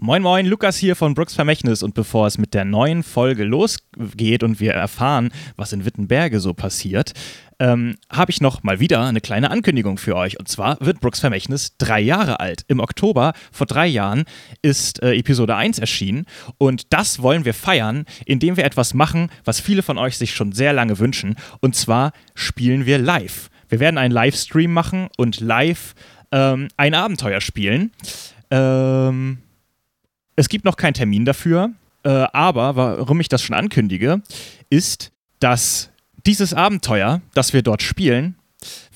Moin Moin, Lukas hier von Brooks Vermächtnis und bevor es mit der neuen Folge losgeht und wir erfahren, was in Wittenberge so passiert, ähm, habe ich noch mal wieder eine kleine Ankündigung für euch. Und zwar wird Brooks Vermächtnis drei Jahre alt. Im Oktober vor drei Jahren ist äh, Episode 1 erschienen und das wollen wir feiern, indem wir etwas machen, was viele von euch sich schon sehr lange wünschen. Und zwar spielen wir live. Wir werden einen Livestream machen und live ähm, ein Abenteuer spielen. Ähm es gibt noch keinen Termin dafür, äh, aber warum ich das schon ankündige, ist, dass dieses Abenteuer, das wir dort spielen,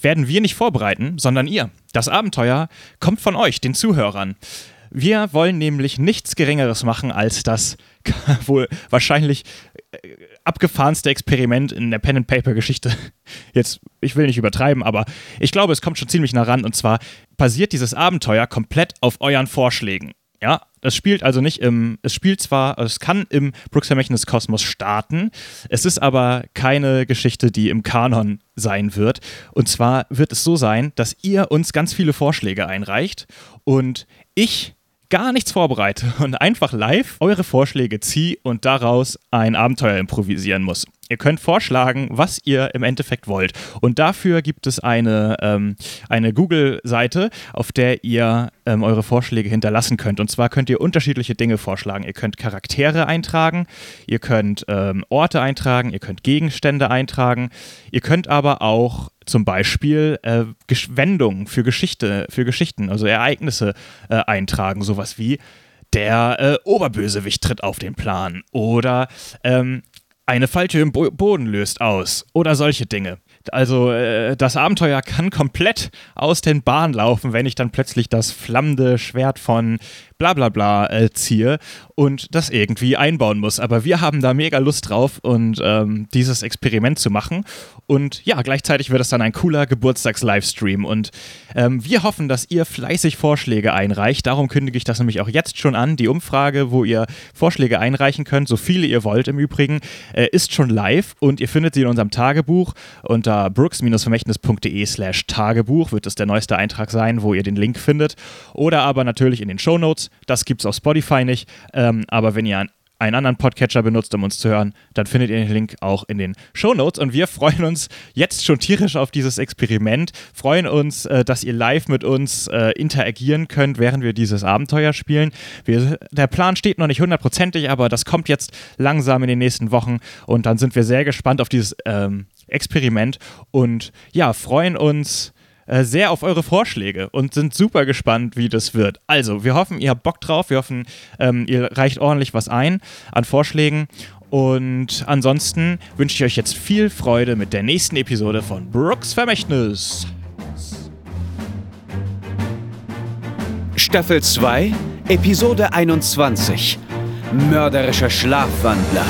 werden wir nicht vorbereiten, sondern ihr. Das Abenteuer kommt von euch, den Zuhörern. Wir wollen nämlich nichts Geringeres machen als das wohl wahrscheinlich äh, abgefahrenste Experiment in der Pen-and-Paper-Geschichte. Jetzt, ich will nicht übertreiben, aber ich glaube, es kommt schon ziemlich nah ran. Und zwar basiert dieses Abenteuer komplett auf euren Vorschlägen. Ja, es spielt also nicht im, es spielt zwar, es kann im Brooks Vermächtnis Kosmos starten, es ist aber keine Geschichte, die im Kanon sein wird. Und zwar wird es so sein, dass ihr uns ganz viele Vorschläge einreicht und ich gar nichts vorbereite und einfach live eure Vorschläge ziehe und daraus ein Abenteuer improvisieren muss. Ihr könnt vorschlagen, was ihr im Endeffekt wollt. Und dafür gibt es eine, ähm, eine Google-Seite, auf der ihr ähm, eure Vorschläge hinterlassen könnt. Und zwar könnt ihr unterschiedliche Dinge vorschlagen. Ihr könnt Charaktere eintragen, ihr könnt ähm, Orte eintragen, ihr könnt Gegenstände eintragen, ihr könnt aber auch zum Beispiel äh, Wendungen für Geschichte, für Geschichten, also Ereignisse äh, eintragen, sowas wie der äh, Oberbösewicht tritt auf den Plan oder ähm, eine Falltür im Bo Boden löst aus oder solche Dinge. Also äh, das Abenteuer kann komplett aus den Bahnen laufen, wenn ich dann plötzlich das flammende Schwert von bla bla bla äh, ziehe und das irgendwie einbauen muss. Aber wir haben da mega Lust drauf und ähm, dieses Experiment zu machen. Und ja, gleichzeitig wird es dann ein cooler Geburtstags-Livestream. Und ähm, wir hoffen, dass ihr fleißig Vorschläge einreicht. Darum kündige ich das nämlich auch jetzt schon an. Die Umfrage, wo ihr Vorschläge einreichen könnt, so viele ihr wollt im Übrigen, äh, ist schon live und ihr findet sie in unserem Tagebuch unter brooks-vermächtnis.de slash Tagebuch wird es der neueste Eintrag sein, wo ihr den Link findet. Oder aber natürlich in den Show Notes das gibt es auf Spotify nicht. Ähm, aber wenn ihr einen, anderen Podcatcher benutzt, um uns zu hören, dann findet ihr den Link auch in den Show Notes. Und wir freuen uns jetzt schon tierisch auf dieses Experiment, freuen uns, äh, dass ihr live mit uns äh, interagieren könnt, während wir dieses Abenteuer spielen. Wir, der Plan steht noch nicht hundertprozentig, aber das kommt jetzt langsam in den nächsten Wochen. Und dann sind wir sehr gespannt auf dieses ähm, Experiment und ja, freuen uns äh, sehr auf eure Vorschläge und sind super gespannt, wie das wird. Also, wir hoffen, ihr habt Bock drauf. Wir hoffen, ähm, ihr reicht ordentlich was ein an Vorschlägen. Und ansonsten wünsche ich euch jetzt viel Freude mit der nächsten Episode von Brooks Vermächtnis. Staffel 2, Episode 21. Mörderischer Schlafwandler.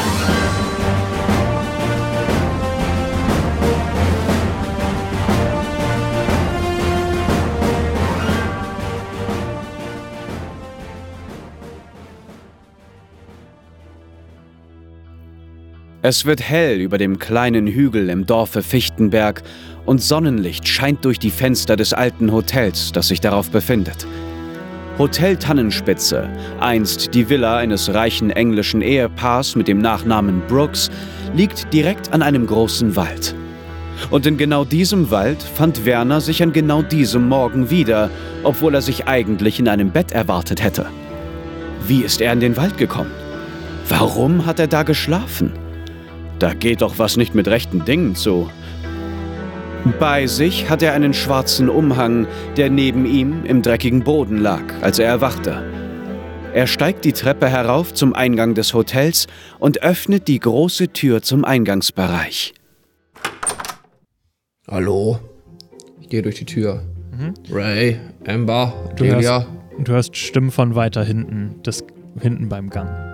Es wird hell über dem kleinen Hügel im Dorfe Fichtenberg und Sonnenlicht scheint durch die Fenster des alten Hotels, das sich darauf befindet. Hotel Tannenspitze, einst die Villa eines reichen englischen Ehepaars mit dem Nachnamen Brooks, liegt direkt an einem großen Wald. Und in genau diesem Wald fand Werner sich an genau diesem Morgen wieder, obwohl er sich eigentlich in einem Bett erwartet hätte. Wie ist er in den Wald gekommen? Warum hat er da geschlafen? Da geht doch was nicht mit rechten Dingen zu. Bei sich hat er einen schwarzen Umhang, der neben ihm im dreckigen Boden lag, als er erwachte. Er steigt die Treppe herauf zum Eingang des Hotels und öffnet die große Tür zum Eingangsbereich. Hallo? Ich gehe durch die Tür. Mhm. Ray, Amber, du hörst, du hörst Stimmen von weiter hinten, das hinten beim Gang.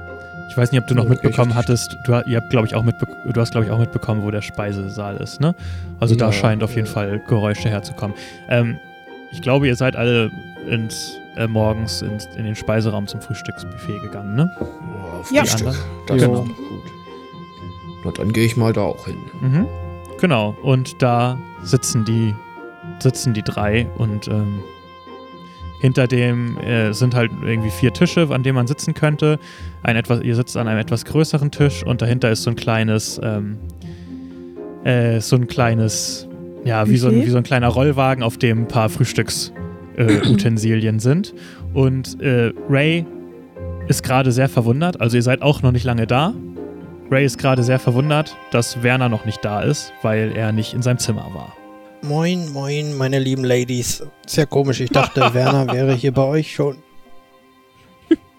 Ich weiß nicht, ob du noch mitbekommen hattest. Du, ihr habt, glaube ich, auch du hast, glaube ich, auch mitbekommen, wo der Speisesaal ist, ne? Also ja, da scheint auf jeden Fall Geräusche herzukommen. Ähm, ich glaube, ihr seid alle ins, äh, morgens ins, in den Speiseraum zum Frühstücksbuffet gegangen, ne? Ja, Frühstück. Das genau. ist gut. Na, dann gehe ich mal da auch hin. Mhm. Genau. Und da sitzen die, sitzen die drei und ähm, Hinter dem äh, sind halt irgendwie vier Tische, an denen man sitzen könnte. Ein etwas, ihr sitzt an einem etwas größeren Tisch und dahinter ist so ein kleines, ähm, äh, so ein kleines, ja, wie so, ein, wie so ein kleiner Rollwagen, auf dem ein paar Frühstücksutensilien äh, sind. Und äh, Ray ist gerade sehr verwundert, also ihr seid auch noch nicht lange da. Ray ist gerade sehr verwundert, dass Werner noch nicht da ist, weil er nicht in seinem Zimmer war. Moin, moin, meine lieben Ladies. Sehr komisch, ich dachte, Werner wäre hier bei euch schon.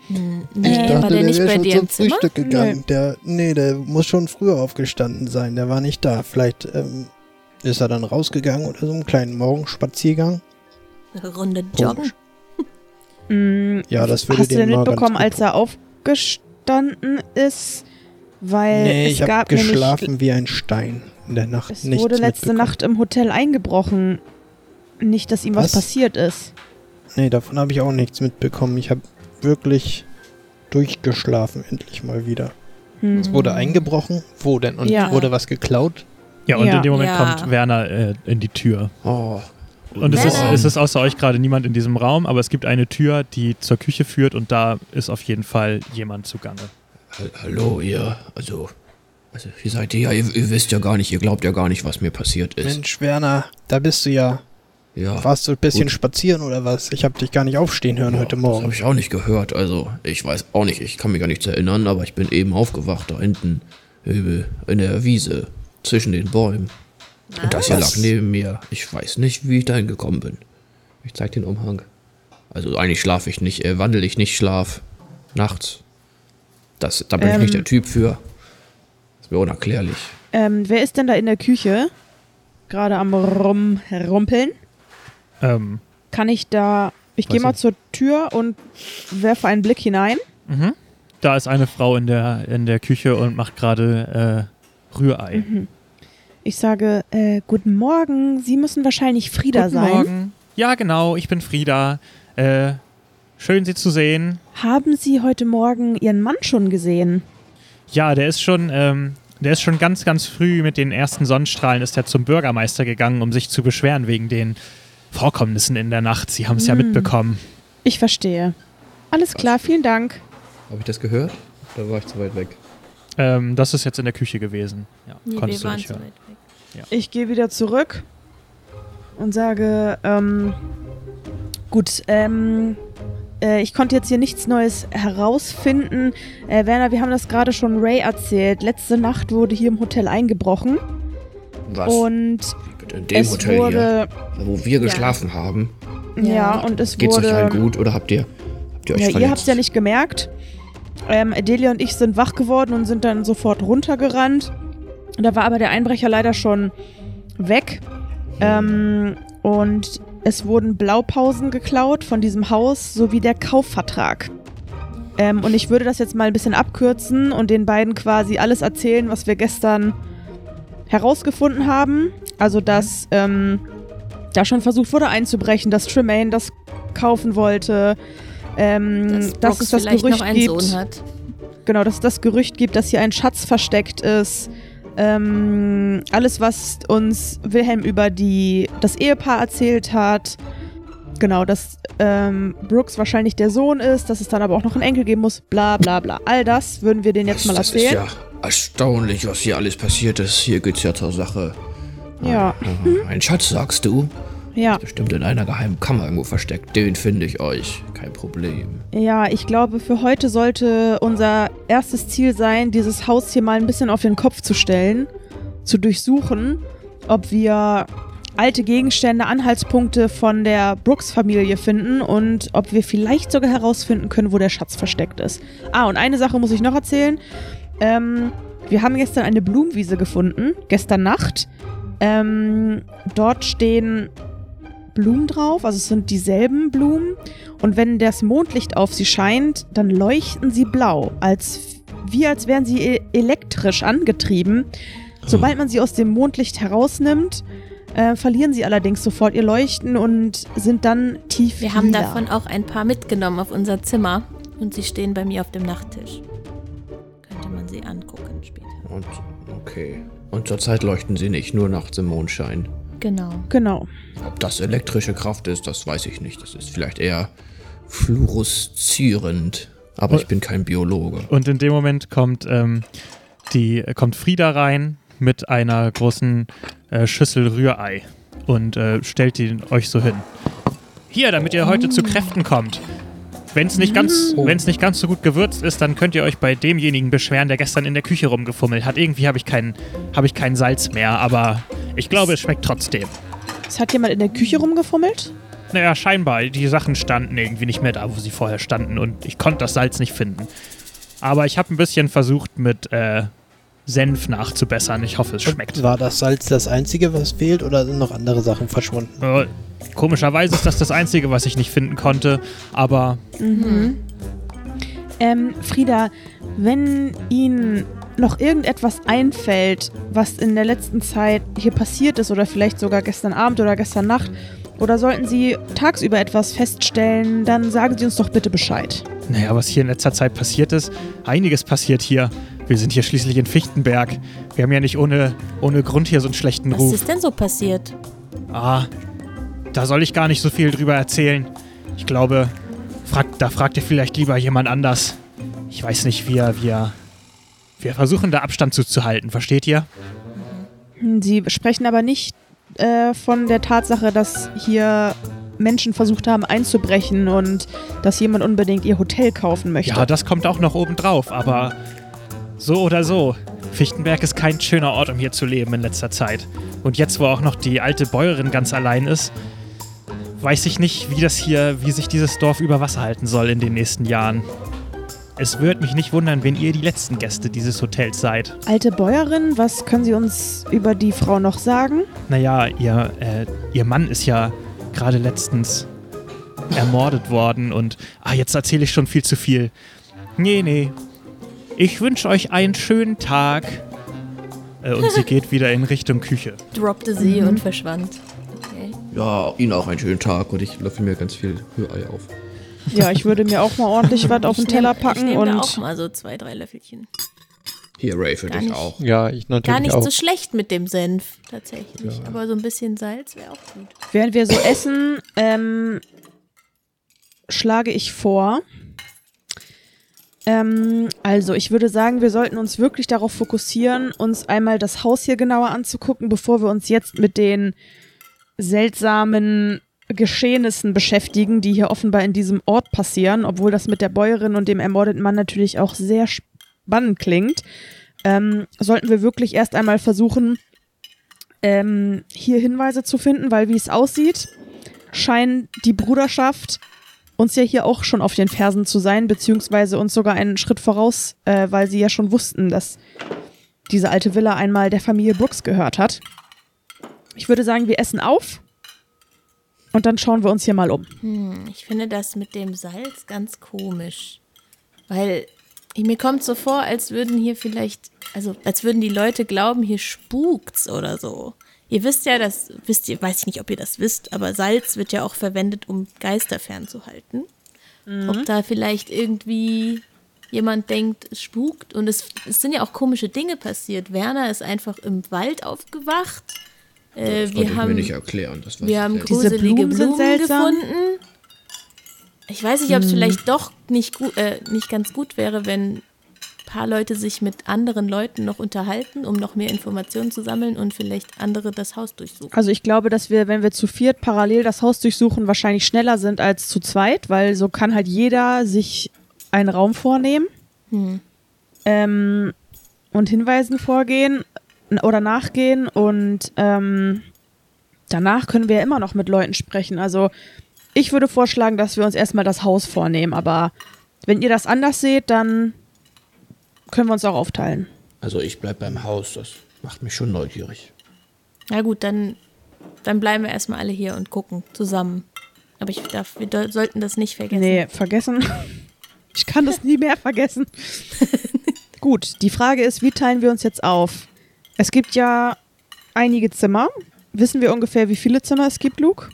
Hm, Ich nee, dachte, war der nicht wäre bei schon dir zum im Zimmer? Frühstück gegangen. Der, nee, der muss schon früher aufgestanden sein. Der war nicht da. Vielleicht ähm, ist er dann rausgegangen oder so einen kleinen Morgenspaziergang. Eine Runde joggen. Mm, Ja, das würde Hast du denn mitbekommen, als er aufgestanden ist? Weil Nee, es ich habe gab geschlafen wie ein Stein in der Nacht. es Nichts wurde letzte. Nacht im Hotel eingebrochen. Nicht, dass ihm was, Was? passiert ist. Nee, davon habe ich auch nichts mitbekommen. Ich habe wirklich durchgeschlafen, endlich mal wieder. Hm. Es wurde eingebrochen. Wo denn? Und Ja. wurde was geklaut? Ja, und Ja. in dem Moment Ja. kommt Werner äh, in die Tür. Oh. Und es ist, es ist außer euch gerade niemand in diesem Raum, aber es gibt eine Tür, die zur Küche führt und da ist auf jeden Fall jemand zugange. Ha- Hallo, ihr. Also, also, ihr seid ja, ihr, ihr wisst ja gar nicht, ihr glaubt ja gar nicht, was mir passiert ist. Mensch, Werner, da bist du ja. ja. Warst du ein bisschen gut. spazieren oder was? Ich habe dich gar nicht aufstehen hören ja, heute Das Morgen. habe ich auch nicht gehört. Also, ich weiß auch nicht, ich kann mich gar nichts erinnern, aber ich bin eben aufgewacht, da hinten in der Wiese, zwischen den Bäumen. Und das hier lag neben mir. Ich weiß nicht, wie ich dahin gekommen bin. Ich zeig den Umhang. Also eigentlich schlafe ich nicht, äh, wandel ich nicht Schlaf nachts. Das, da bin ich Ähm. nicht der Typ für. Mir unerklärlich. Ähm, wer ist denn da in der Küche? Gerade am Rumrumpeln? Ähm, Kann ich da. Ich gehe mal zur Tür und werfe einen Blick hinein. mhm. Da ist eine Frau in der, in der Küche und macht gerade äh, Rührei. Mhm. Ich sage, äh, guten Morgen. Sie müssen wahrscheinlich Frieda Guten sein. Morgen. Ja, genau, ich bin Frieda. Äh, schön, Sie zu sehen. Haben Sie heute Morgen Ihren Mann schon gesehen? Ja, der ist schon, ähm, der ist schon ganz, ganz früh mit den ersten Sonnenstrahlen ist er zum Bürgermeister gegangen, um sich zu beschweren wegen den Vorkommnissen in der Nacht. Sie haben es ja Hm. mitbekommen. Ich verstehe. Alles klar, vielen Dank. Habe ich das gehört? Da war ich zu weit weg. Ähm, das ist jetzt in der Küche gewesen. Ja, Nee, konntest wir du nicht zu hören. weit weg. Ich gehe wieder zurück und sage, ähm, gut, ähm, äh, ich konnte jetzt hier nichts Neues herausfinden. Äh, Werner, wir haben das gerade schon Ray erzählt. Letzte Nacht wurde hier im Hotel eingebrochen Was? und in dem es Hotel wurde, hier, wo wir geschlafen haben. ja, Ja. und es Geht's wurde, euch allen gut oder habt ihr, habt ihr euch ja, verletzt? ihr habt es ja nicht gemerkt. Ähm, Delia und ich sind wach geworden und sind dann sofort runtergerannt. Da war aber der Einbrecher leider schon weg. Ähm, und es wurden Blaupausen geklaut von diesem Haus sowie der Kaufvertrag. Ähm, und ich würde das jetzt mal ein bisschen abkürzen und den beiden quasi alles erzählen, was wir gestern herausgefunden haben. Also, dass ähm, da schon versucht wurde einzubrechen, dass Tremaine das kaufen wollte. Ähm, Dass, dass es das Gerücht gibt, Sohn hat. genau, dass es das Gerücht gibt, dass hier ein Schatz versteckt ist. Ähm, alles, was uns Wilhelm über die, das Ehepaar erzählt hat. Genau, dass ähm, Brooks wahrscheinlich der Sohn ist, dass es dann aber auch noch einen Enkel geben muss, bla bla bla. All das würden wir denen jetzt mal das erzählen. ist ja erstaunlich, was hier alles passiert ist. Hier geht's ja zur Sache. Ja. Ein Schatz, sagst du? Ja, Bestimmt in einer geheimen Kammer irgendwo versteckt. Den finde ich euch. Kein Problem. ja, ich glaube, für heute sollte unser erstes Ziel sein, dieses Haus hier mal ein bisschen auf den Kopf zu stellen, zu durchsuchen, ob wir alte Gegenstände, Anhaltspunkte von der Brooks-Familie finden und ob wir vielleicht sogar herausfinden können, wo der Schatz versteckt ist. Ah, und eine Sache muss ich noch erzählen. Ähm, wir haben gestern eine Blumenwiese gefunden, gestern Nacht. Ähm, dort stehen Blumen drauf, also es sind dieselben Blumen. Und wenn das Mondlicht auf sie scheint, dann leuchten sie blau, als wie als wären sie e elektrisch angetrieben. Sobald man sie aus dem Mondlicht herausnimmt, äh, verlieren sie allerdings sofort ihr Leuchten und sind dann tief Wir haben lila. davon auch ein paar mitgenommen auf unser Zimmer und sie stehen bei mir auf dem Nachttisch. Könnte man sie angucken später. Und, okay. Und zurzeit leuchten sie nicht, nur nachts im Mondschein. Genau. Genau. Ob das elektrische Kraft ist, das weiß ich nicht. Das ist vielleicht eher fluoreszierend. Aber ich bin kein Biologe. Und in dem Moment kommt, ähm, die, kommt Frieda rein mit einer großen äh, Schüssel Rührei und äh, stellt die euch so hin. Hier, damit ihr heute zu Kräften kommt. Wenn es nicht, ganz, wenn's nicht ganz so gut gewürzt ist, dann könnt ihr euch bei demjenigen beschweren, der gestern in der Küche rumgefummelt hat. Irgendwie habe ich, kein, hab ich kein Salz mehr, aber ich glaube, es schmeckt trotzdem. Es hat jemand in der Küche rumgefummelt? Naja, scheinbar. Die Sachen standen irgendwie nicht mehr da, wo sie vorher standen und ich konnte das Salz nicht finden. Aber ich habe ein bisschen versucht, mit äh, Senf nachzubessern. Ich hoffe, es schmeckt. War das Salz das Einzige, was fehlt, oder sind noch andere Sachen verschwunden? Äh, komischerweise ist das das Einzige, was ich nicht finden konnte, aber Ähm, Frieda, wenn Ihnen noch irgendetwas einfällt, was in der letzten Zeit hier passiert ist oder vielleicht sogar gestern Abend oder gestern Nacht, oder sollten Sie tagsüber etwas feststellen, dann sagen Sie uns doch bitte Bescheid. naja, was hier in letzter Zeit passiert ist, einiges passiert hier. Wir sind hier schließlich in Fichtenberg. Wir haben ja nicht ohne, ohne Grund hier so einen schlechten Was Ruf. ist denn so passiert? Ah, da soll ich gar nicht so viel drüber erzählen. Ich glaube, frag, da fragt ihr vielleicht lieber jemand anders. Ich weiß nicht, wir, wir, wir versuchen da Abstand zuzuhalten, versteht ihr? Sie sprechen aber nicht äh, von der Tatsache, dass hier Menschen versucht haben einzubrechen und dass jemand unbedingt ihr Hotel kaufen möchte. Ja, das kommt auch noch oben drauf, aber so oder so. Fichtenberg ist kein schöner Ort, um hier zu leben in letzter Zeit. Und jetzt, wo auch noch die alte Bäuerin ganz allein ist, weiß ich nicht, wie das hier, wie sich dieses Dorf über Wasser halten soll in den nächsten Jahren. Es würde mich nicht wundern, wenn ihr die letzten Gäste dieses Hotels seid. Alte Bäuerin, was können Sie uns über die Frau noch sagen? Naja, ihr, äh, ihr Mann ist ja gerade letztens ermordet worden und. Ah, jetzt erzähle ich schon viel zu viel. Nee, nee. Ich wünsche euch einen schönen Tag. Äh, und sie geht wieder in Richtung Küche. Droppte sie und verschwand. Okay. Ja, Ihnen auch einen schönen Tag und ich löffel mir ganz viel Rührei auf. Ja, ich würde mir auch mal ordentlich was auf den Ich Teller nehm- packen ich nehm da und auch mal so zwei, drei Löffelchen. Hier, Ray, für Gar dich nicht. auch. Ja, ich natürlich Gar nicht auch. so schlecht mit dem Senf, tatsächlich. Aber so ein bisschen Salz wäre auch gut. während wir so essen, ähm, schlage ich vor. Ähm, also, ich würde sagen, wir sollten uns wirklich darauf fokussieren, uns einmal das Haus hier genauer anzugucken, bevor wir uns jetzt mit den seltsamen Geschehnissen beschäftigen, die hier offenbar in diesem Ort passieren, obwohl das mit der Bäuerin und dem ermordeten Mann natürlich auch sehr spannend klingt. Ähm, sollten wir wirklich erst einmal versuchen, ähm, hier Hinweise zu finden, weil wie es aussieht, scheint die Bruderschaft uns ja hier auch schon auf den Fersen zu sein, beziehungsweise uns sogar einen Schritt voraus, äh, weil sie ja schon wussten, dass diese alte Villa einmal der Familie Brooks gehört hat. Ich würde sagen, wir essen auf und dann schauen wir uns hier mal um. Hm, ich finde das mit dem Salz ganz komisch. Weil mir kommt so vor, als würden hier vielleicht, also als würden die Leute glauben, hier spukt's oder so. Ihr wisst ja, das wisst ihr, weiß ich nicht, ob ihr das wisst, aber Salz wird ja auch verwendet, um Geister fernzuhalten. Ob da vielleicht irgendwie jemand denkt, es spukt und es, es sind ja auch komische Dinge passiert. Werner ist einfach im Wald aufgewacht. Äh, Das wir haben mir nicht erklären. Das wir haben gruselige Blumen Blumen, sind seltsam. gefunden. Ich weiß nicht, ob es vielleicht doch nicht, gut, äh, nicht ganz gut wäre, wenn paar Leute sich mit anderen Leuten noch unterhalten, um noch mehr Informationen zu sammeln und vielleicht andere das Haus durchsuchen. Also ich glaube, dass wir, wenn wir zu viert parallel das Haus durchsuchen, wahrscheinlich schneller sind als zu zweit, weil so kann halt jeder sich einen Raum vornehmen Hm. ähm, und Hinweisen vorgehen oder nachgehen und ähm, danach können wir ja immer noch mit Leuten sprechen. Also ich würde vorschlagen, dass wir uns erstmal das Haus vornehmen, aber wenn ihr das anders seht, dann können wir uns auch aufteilen. Also ich bleib beim Haus, das macht mich schon neugierig. Na gut, dann, dann bleiben wir erstmal alle hier und gucken zusammen. Aber ich darf, wir do- sollten das nicht vergessen. Nee, vergessen. Ich kann das nie mehr vergessen. Gut, die Frage ist, wie teilen wir uns jetzt auf? Es gibt ja einige Zimmer. Wissen wir ungefähr, wie viele Zimmer es gibt, Luke?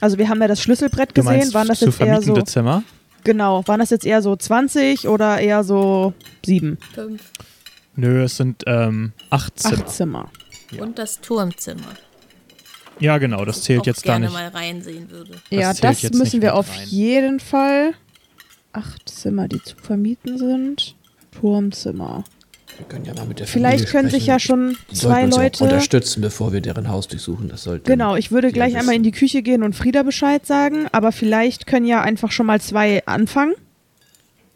Also wir haben ja das Schlüsselbrett Du gesehen. meinst Waren das zu jetzt eher so Zimmer? Genau? Waren das jetzt eher so 20 oder eher so sieben, Fünf. Nö, es sind ähm, acht Zimmer. acht Zimmer? Und das Turmzimmer. Ja, genau, das zählt auch jetzt da gerne nicht. mal reinsehen würde. ja, zählt das jetzt müssen wir auf rein. jeden Fall. Acht Zimmer, die zu vermieten sind. Turmzimmer. Wir können ja mal mit der Vielleicht Familie können sich ja sprechen. schon Die zwei uns Leute. unterstützen, bevor wir deren Haus durchsuchen. Das sollte. Genau, ich würde gleich ja einmal in wissen. die Küche gehen und Frieda Bescheid sagen, aber vielleicht können ja einfach schon mal zwei anfangen.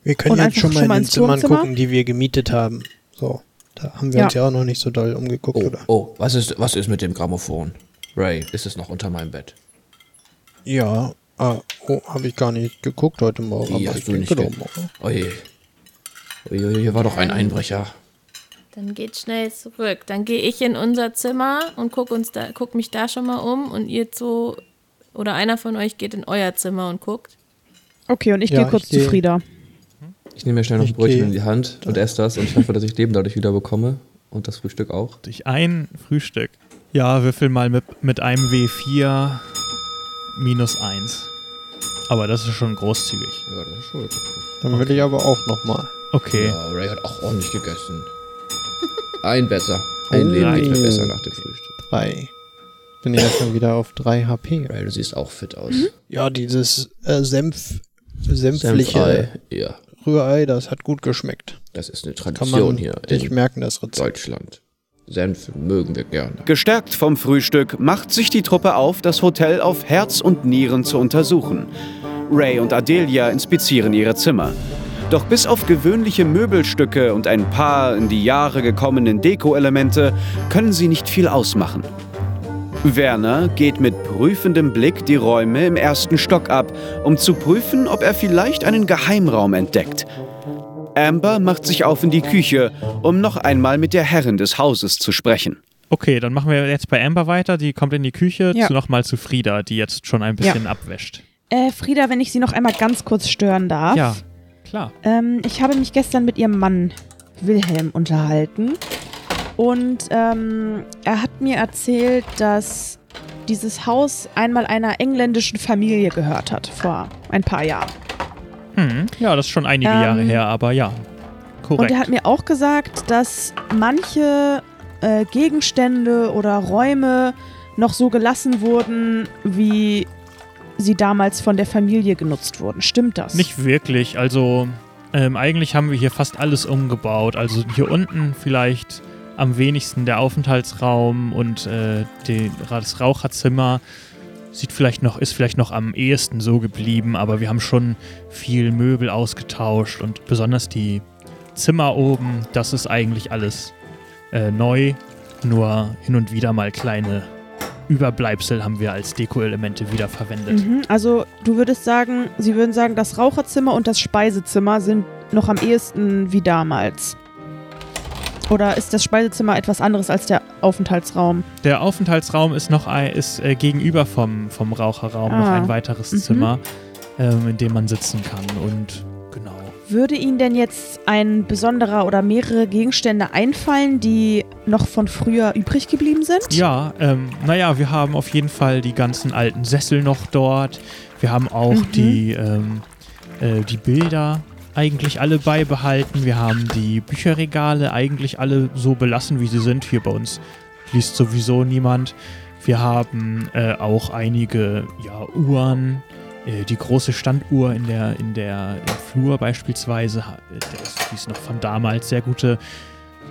Wir können jetzt schon mal in den ins Zimmern gucken, die wir gemietet haben. So, da haben wir Ja. uns ja auch noch nicht so doll umgeguckt, Oh, oder? oh, was ist, was ist mit dem Grammophon? Ray, ist es noch unter meinem Bett? Ja, ah, oh, habe ich gar nicht geguckt heute Morgen. Wie, aber hast ich du nicht denke ge- morgen. Oje. Oje, hier war doch ein Einbrecher. Dann geht schnell zurück. Dann gehe ich in unser Zimmer und guck uns da, guck mich da schon mal um und ihr so oder einer von euch geht in euer Zimmer und guckt. Okay, und ich Ja, gehe kurz ich zu geh- Frieda. Ich nehme mir schnell noch ein Brötchen in die Hand und esse das und ich hoffe, dass ich Leben dadurch wieder bekomme. Und das Frühstück auch. Durch ein Frühstück. Ja, würfel mal mit, mit einem W4 minus 1. Aber das ist schon großzügig. Ja, das ist schon okay. Dann will ich aber auch noch mal. Okay. Ja, Ray hat auch ordentlich gegessen. Ein besser. Ein Oh. Leben geht mir Drei. besser nach dem Frühstück. Drei. Bin ja schon wieder auf 3 HP. Ray, du siehst auch fit aus. Ja, dieses äh, Senf, senfliche. Ja, Rührei, das hat gut geschmeckt. das ist eine Kann Tradition man hier sich in merken, das Rezept. Deutschland. Senf mögen wir gerne. Gestärkt vom Frühstück macht sich die Truppe auf, das Hotel auf Herz und Nieren zu untersuchen. Ray und Adelia inspizieren ihre Zimmer. Doch bis auf gewöhnliche Möbelstücke und ein paar in die Jahre gekommenen Deko-Elemente können sie nicht viel ausmachen. Werner geht mit prüfendem Blick die Räume im ersten Stock ab, um zu prüfen, ob er vielleicht einen Geheimraum entdeckt. Amber macht sich auf in die Küche, um noch einmal mit der Herrin des Hauses zu sprechen. Okay, dann machen wir jetzt bei Amber weiter. Die kommt in die Küche, Ja. zu, nochmal zu Frieda, die jetzt schon ein bisschen abwäscht. Äh, Frieda, wenn ich Sie noch einmal ganz kurz stören darf. Ja, klar. Ähm, ich habe mich gestern mit Ihrem Mann Wilhelm unterhalten. Und ähm, er hat mir erzählt, dass dieses Haus einmal einer engländischen Familie gehört hat, vor ein paar Jahren. Hm. Ja, das ist schon einige Ähm, Jahre her, aber ja. Korrekt. Und er hat mir auch gesagt, dass manche äh, Gegenstände oder Räume noch so gelassen wurden, wie sie damals von der Familie genutzt wurden. Stimmt das? Nicht wirklich. Also, ähm, eigentlich haben wir hier fast alles umgebaut. Also hier unten vielleicht am wenigsten der Aufenthaltsraum und äh, das Raucherzimmer sieht vielleicht noch, ist vielleicht noch am ehesten so geblieben, aber wir haben schon viel Möbel ausgetauscht und besonders die Zimmer oben, das ist eigentlich alles äh, neu. Nur hin und wieder mal kleine Überbleibsel haben wir als Deko-Elemente wiederverwendet. Mhm, also du würdest sagen, Sie würden sagen, das Raucherzimmer und das Speisezimmer sind noch am ehesten wie damals. Oder ist das Speisezimmer etwas anderes als der Aufenthaltsraum? Der Aufenthaltsraum ist noch ein, ist äh, gegenüber vom, vom Raucherraum noch Ah. ein weiteres Mhm. Zimmer, ähm, in dem man sitzen kann. Und. Würde Ihnen denn jetzt ein besonderer oder mehrere Gegenstände einfallen, die noch von früher übrig geblieben sind? Ja, ähm, naja, wir haben auf jeden Fall die ganzen alten Sessel noch dort. Wir haben auch Mhm. die, ähm, äh, die Bilder eigentlich alle beibehalten. Wir haben die Bücherregale eigentlich alle so belassen, wie sie sind. Hier bei uns liest sowieso niemand. Wir haben äh, auch einige ja, Uhren. Äh, die große Standuhr in der, in der im Flur beispielsweise, äh, die ist noch von damals. Sehr gute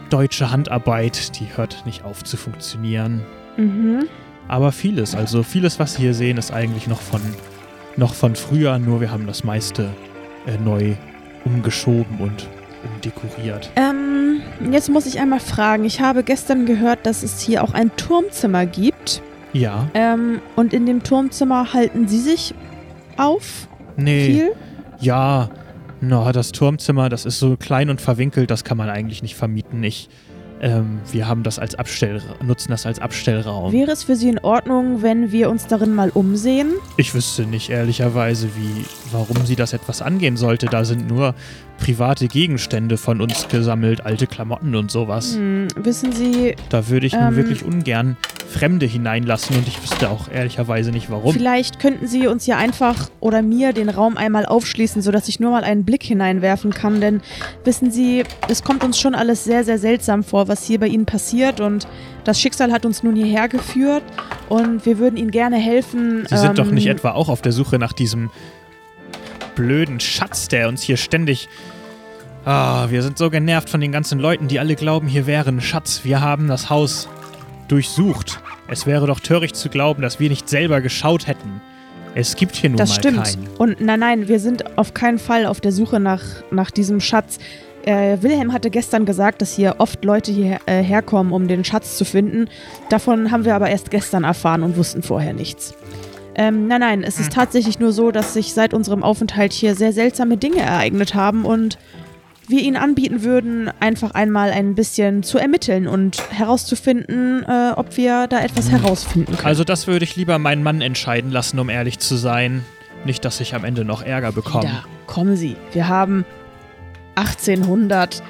deutsche Handarbeit, die hört nicht auf zu funktionieren. Mhm. Aber vieles, also vieles, was Sie hier sehen, ist eigentlich noch von, noch von früher, nur wir haben das meiste äh, neu umgeschoben und umdekoriert. Ähm, jetzt muss ich einmal fragen. Ich habe gestern gehört, dass es hier auch ein Turmzimmer gibt. Ja, Ähm, und in dem Turmzimmer halten Sie sich auf? nee, Viel? ja, no, das Turmzimmer, das ist so klein und verwinkelt, das kann man eigentlich nicht vermieten. Ich, ähm, wir haben das als Abstell, nutzen das als Abstellraum. Wäre es für Sie in Ordnung, wenn wir uns darin mal umsehen? Ich wüsste nicht ehrlicherweise, wie, warum sie das etwas angehen sollte. Da sind nur private Gegenstände von uns gesammelt, alte Klamotten und sowas. Hm, wissen Sie, Da würde ich nun Ähm. wirklich ungern Fremde hineinlassen und ich wüsste auch ehrlicherweise nicht warum. Vielleicht könnten Sie uns ja einfach oder mir den Raum einmal aufschließen, sodass ich nur mal einen Blick hineinwerfen kann. Denn wissen Sie, es kommt uns schon alles sehr, sehr seltsam vor, was hier bei Ihnen passiert. Und das Schicksal hat uns nun hierher geführt. Und wir würden Ihnen gerne helfen. Sie sind doch nicht ähm, etwa auch auf der Suche nach diesem blöden Schatz, der uns hier ständig. Ah, wir sind so genervt von den ganzen Leuten, die alle glauben, hier wäre ein Schatz. Wir haben das Haus durchsucht. Es wäre doch töricht zu glauben, dass wir nicht selber geschaut hätten. Es gibt hier nun Das mal stimmt. keinen. Und nein, nein, wir sind auf keinen Fall auf der Suche nach, nach diesem Schatz. Äh, Wilhelm hatte gestern gesagt, dass hier oft Leute hierher äh, herkommen, um den Schatz zu finden. Davon haben wir aber erst gestern erfahren und wussten vorher nichts. Ähm, nein, nein, es ist tatsächlich nur so, dass sich seit unserem Aufenthalt hier sehr seltsame Dinge ereignet haben und wir Ihnen anbieten würden, einfach einmal ein bisschen zu ermitteln und herauszufinden, äh, ob wir da etwas herausfinden können. Also das würde ich lieber meinen Mann entscheiden lassen, um ehrlich zu sein. Nicht, dass ich am Ende noch Ärger bekomme. Da, kommen Sie. Wir haben 1800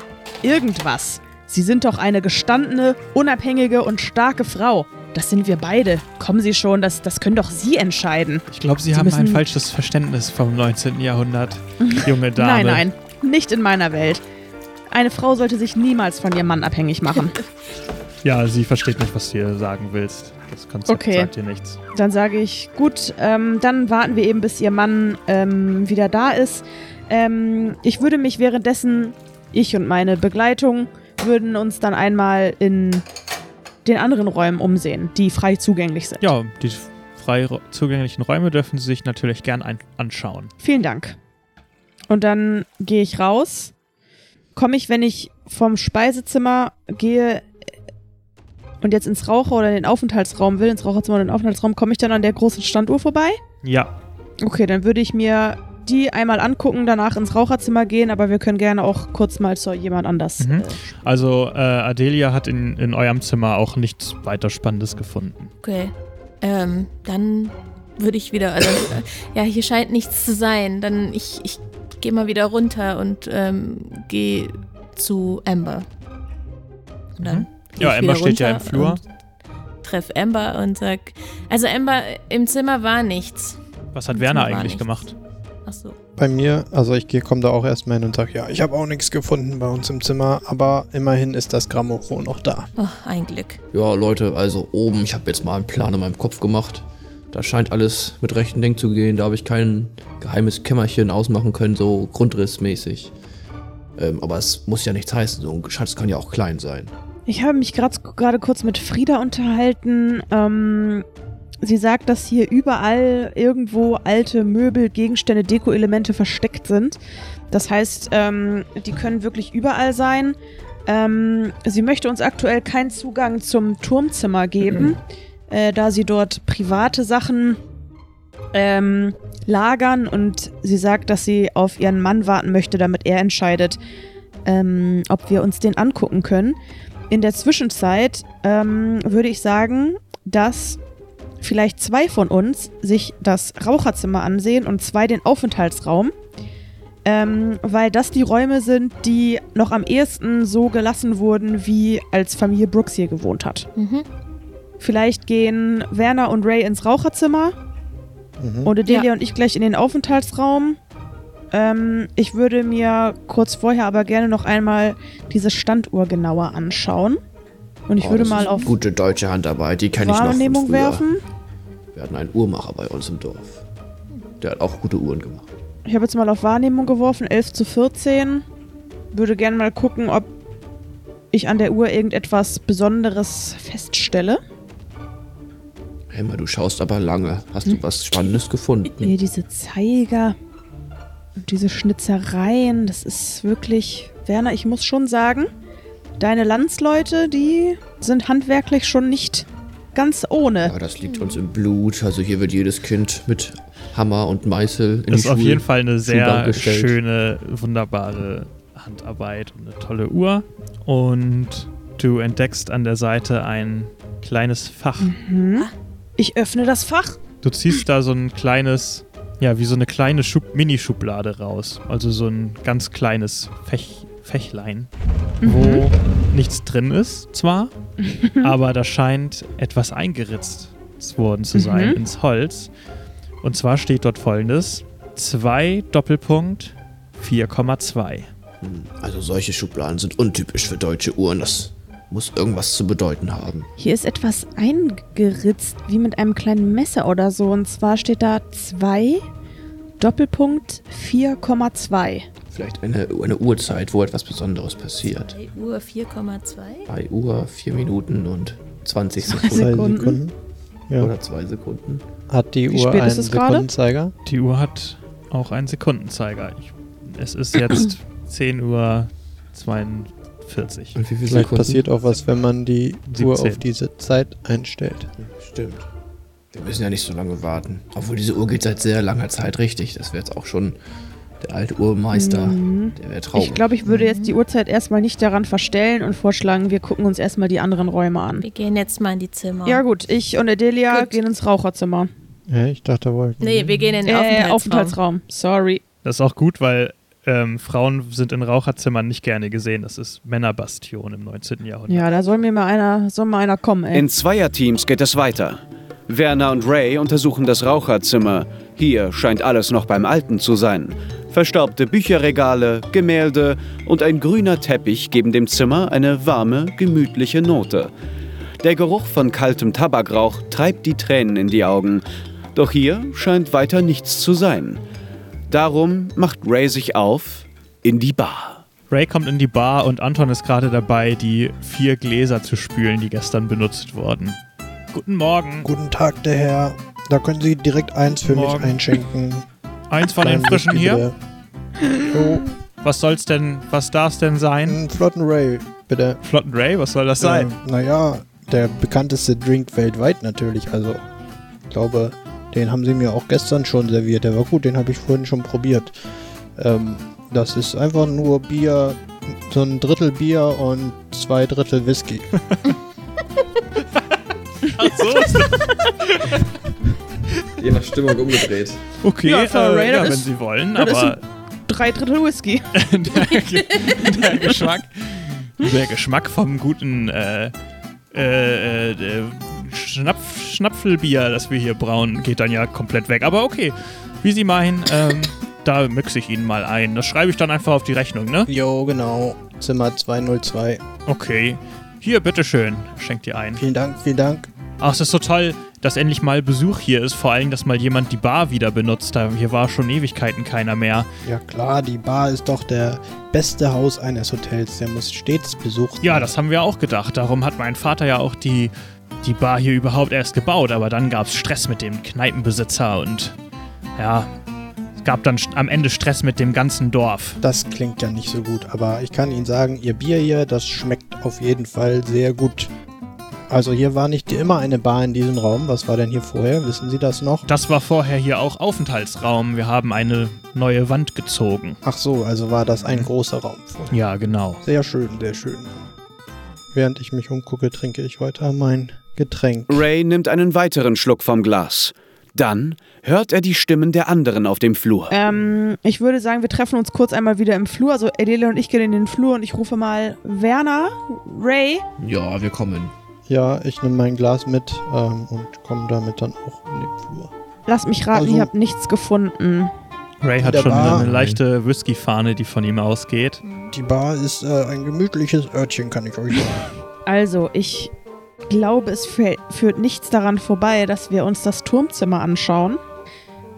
irgendwas. Sie sind doch eine gestandene, unabhängige und starke Frau. Das sind wir beide. Kommen Sie schon, das, das können doch Sie entscheiden. Ich glaube, Sie, Sie haben ein falsches Verständnis vom 19. Jahrhundert, junge Dame. Nein, nein, nicht in meiner Welt. Eine Frau sollte sich niemals von ihrem Mann abhängig machen. Ja, sie versteht nicht, was du ihr sagen willst. Das Konzept Okay. sagt ihr nichts. Dann sage ich, gut, ähm, dann warten wir eben, bis Ihr Mann ähm, wieder da ist. Ähm, ich würde mich währenddessen, ich und meine Begleitung, würden uns dann einmal in den anderen Räumen umsehen, die frei zugänglich sind. Ja, die frei zugänglichen Räume dürfen Sie sich natürlich gern anschauen. Vielen Dank. Und dann gehe ich raus. Komme ich, wenn ich vom Speisezimmer gehe und jetzt ins Raucher- oder in den Aufenthaltsraum will, ins Raucherzimmer oder den Aufenthaltsraum, komme ich dann an der großen Standuhr vorbei? Ja, Okay, dann würde ich mir die einmal angucken, danach ins Raucherzimmer gehen, aber wir können gerne auch kurz mal zu jemand anders. Mhm. Äh, also äh, Adelia hat in, in eurem Zimmer auch nichts weiter Spannendes gefunden. Okay. Ähm, dann würde ich wieder, also, ja, hier scheint nichts zu sein. Dann ich, ich gehe mal wieder runter und ähm, gehe zu Amber. Und dann Mhm. Ja, Amber steht ja im Flur. Treff Amber und sag, also Amber, im Zimmer war nichts. Was hat Im Werner Zimmer eigentlich nichts. Gemacht? Achso. Bei mir, also ich komme da auch erstmal hin und sage, ja, ich habe auch nichts gefunden bei uns im Zimmer, aber immerhin ist das Grammophon noch da. Oh, ein Glück. Ja, Leute, also oben, ich habe jetzt mal einen Plan in meinem Kopf gemacht. Da scheint alles mit rechten Dingen zu gehen. Da habe ich kein geheimes Kämmerchen ausmachen können, so grundrissmäßig. Ähm, aber es muss ja nichts heißen. So ein Schatz kann ja auch klein sein. Ich habe mich gerade kurz mit Frieda unterhalten. Ähm, sie sagt, dass hier überall irgendwo alte Möbel, Gegenstände, Deko-Elemente versteckt sind. Das heißt, ähm, die können wirklich überall sein. Ähm, sie möchte uns aktuell keinen Zugang zum Turmzimmer geben, äh, da sie dort private Sachen ähm, lagern und sie sagt, dass sie auf ihren Mann warten möchte, damit er entscheidet, ähm, ob wir uns den angucken können. In der Zwischenzeit ähm, würde ich sagen, dass vielleicht zwei von uns sich das Raucherzimmer ansehen und zwei den Aufenthaltsraum. Ähm, weil das die Räume sind, die noch am ehesten so gelassen wurden, wie als Familie Brooks hier gewohnt hat. Mhm. Vielleicht gehen Werner und Ray ins Raucherzimmer Mhm. und Adelia Ja. und ich gleich in den Aufenthaltsraum. Ähm, ich würde mir kurz vorher aber gerne noch einmal diese Standuhr genauer anschauen. Und ich Oh, würde mal auf Gute deutsche Handarbeit, die kenne ich noch von Wahrnehmung werfen. Wir hatten einen Uhrmacher bei uns im Dorf. Der hat auch gute Uhren gemacht. Ich habe jetzt mal auf Wahrnehmung geworfen, 11 zu 14. Würde gerne mal gucken, ob ich an der Uhr irgendetwas Besonderes feststelle. Emma, du schaust aber lange. Hast du was Spannendes gefunden? Nee, diese Zeiger und diese Schnitzereien, das ist wirklich. Werner, ich muss schon sagen, deine Landsleute, die sind handwerklich schon nicht ganz ohne. Ja, das liegt uns im Blut. Also hier wird jedes Kind mit Hammer und Meißel in Das die ist auf jeden Fall eine sehr schöne, wunderbare Handarbeit und eine tolle Uhr. Und du entdeckst an der Seite ein kleines Fach. Mhm. Ich öffne das Fach. Du ziehst da so ein kleines, ja, wie so eine kleine Schub Minischublade raus. Also so ein ganz kleines Fech Fächlein, wo nichts drin ist, zwar, aber da scheint etwas eingeritzt worden zu sein Mhm. ins Holz. Und zwar steht dort folgendes: 2 Doppelpunkt 4,2. Hm, Also solche Schubladen sind untypisch für deutsche Uhren. Das muss irgendwas zu bedeuten haben. Hier ist etwas eingeritzt, wie mit einem kleinen Messer oder so. Und zwar steht da 2 Doppelpunkt 4,2. Vielleicht eine, eine Uhrzeit, wo etwas Besonderes passiert. 3 Uhr 4,2? 3 Uhr, 4 Minuten und 20 Zwei Sekunden. Zwei Sekunden. Sekunden. Ja. Oder 2 Sekunden. Hat die Wie Uhr spät einen ist es gerade? Sekundenzeiger? Die Uhr hat auch einen Sekundenzeiger. Ich, es ist jetzt 10 Uhr 42. Und wie viele Vielleicht passiert auch was, wenn man die Uhr 17. auf diese Zeit einstellt. Stimmt. Wir müssen ja nicht so lange warten. Obwohl diese Uhr geht seit sehr langer Zeit richtig. Das wäre jetzt auch schon der alte Uhrmeister. Mhm. Der wäre traurig. Ich glaube, ich würde jetzt die Uhrzeit erstmal nicht daran verstellen und vorschlagen, wir gucken uns erstmal die anderen Räume an. Wir gehen jetzt mal in die Zimmer. Ja gut, ich und Adelia Gut. gehen ins Raucherzimmer. Ja, ich dachte, da wollten Nee, wir gehen in den Äh, Aufenthaltsraum. Aufenthaltsraum. Sorry. Das ist auch gut, weil ähm, Frauen sind in Raucherzimmern nicht gerne gesehen. Das ist Männerbastion im 19. Jahrhundert. Ja, da soll mir mal einer, soll mal einer kommen, ey. In Zweierteams geht es weiter. Werner und Ray untersuchen das Raucherzimmer. Hier scheint alles noch beim Alten zu sein. Verstaubte Bücherregale, Gemälde und ein grüner Teppich geben dem Zimmer eine warme, gemütliche Note. Der Geruch von kaltem Tabakrauch treibt die Tränen in die Augen. Doch hier scheint weiter nichts zu sein. Darum macht Ray sich auf in die Bar. Ray kommt in die Bar und Anton ist gerade dabei, die vier Gläser zu spülen, die gestern benutzt wurden. Guten Morgen. Guten Tag, der Herr. Da können Sie direkt eins für Morgen. mich einschenken. Eins von den frischen hier. So, Was soll's denn, was darf's denn sein? flotten Ray, bitte. Flotten Ray, was soll das sein? Ähm, naja, der bekannteste Drink weltweit natürlich. Also, ich glaube, den haben Sie mir auch gestern schon serviert. Der war gut, den habe ich vorhin schon probiert. Ähm, das ist einfach nur Bier, so ein Drittel Bier und zwei Drittel Whisky. Ach so, Je nach Stimmung umgedreht. okay, Ja, äh, ja, wenn ist- Sie wollen, aber Drei Drittel Whisky. der, der Geschmack, der Geschmack vom guten äh, äh, äh, Schnapf, Schnapfelbier, das wir hier brauen, geht dann ja komplett weg. Aber okay, wie Sie meinen, ähm, da mixe ich Ihnen mal ein. Das schreibe ich dann einfach auf die Rechnung, ne? Jo, genau. Zimmer 202. Okay. Hier, bitteschön. Schenkt ihr ein. Vielen Dank, vielen Dank. Ach, es ist so toll, dass endlich mal Besuch hier ist. Vor allem, dass mal jemand die Bar wieder benutzt. Hier war schon Ewigkeiten keiner mehr. Ja klar, die Bar ist doch der beste Haus eines Hotels. Der muss stets besucht Ja, werden. das haben wir auch gedacht. Darum hat mein Vater ja auch die, die Bar hier überhaupt erst gebaut. Aber dann gab es Stress mit dem Kneipenbesitzer und ja, es gab dann am Ende Stress mit dem ganzen Dorf. Das klingt ja nicht so gut, aber ich kann Ihnen sagen, Ihr Bier hier, das schmeckt auf jeden Fall sehr gut. Also hier war nicht immer eine Bar in diesem Raum. Was war denn hier vorher? Wissen Sie das noch? Das war vorher hier auch Aufenthaltsraum. Wir haben eine neue Wand gezogen. Ach so, also war das ein großer Raum vorher. Ja, genau. Sehr schön, sehr schön. Während ich mich umgucke, trinke ich weiter mein Getränk. Ray nimmt einen weiteren Schluck vom Glas. Dann hört er die Stimmen der anderen auf dem Flur. Ähm, ich würde sagen, wir treffen uns kurz einmal wieder im Flur. Also Adelia und ich gehen in den Flur und ich rufe mal Werner, Ray. Ja, wir kommen. Ja, ich nehme mein Glas mit ähm, und komme damit dann auch in den Flur. Lasst mich raten, Also- ihr habt nichts gefunden. Ray hat schon Bar- eine leichte Whisky-Fahne, die von ihm ausgeht. Die Bar ist äh, ein gemütliches Örtchen, kann ich euch sagen. Also, ich glaube, es führt nichts daran vorbei, dass wir uns das Turmzimmer anschauen.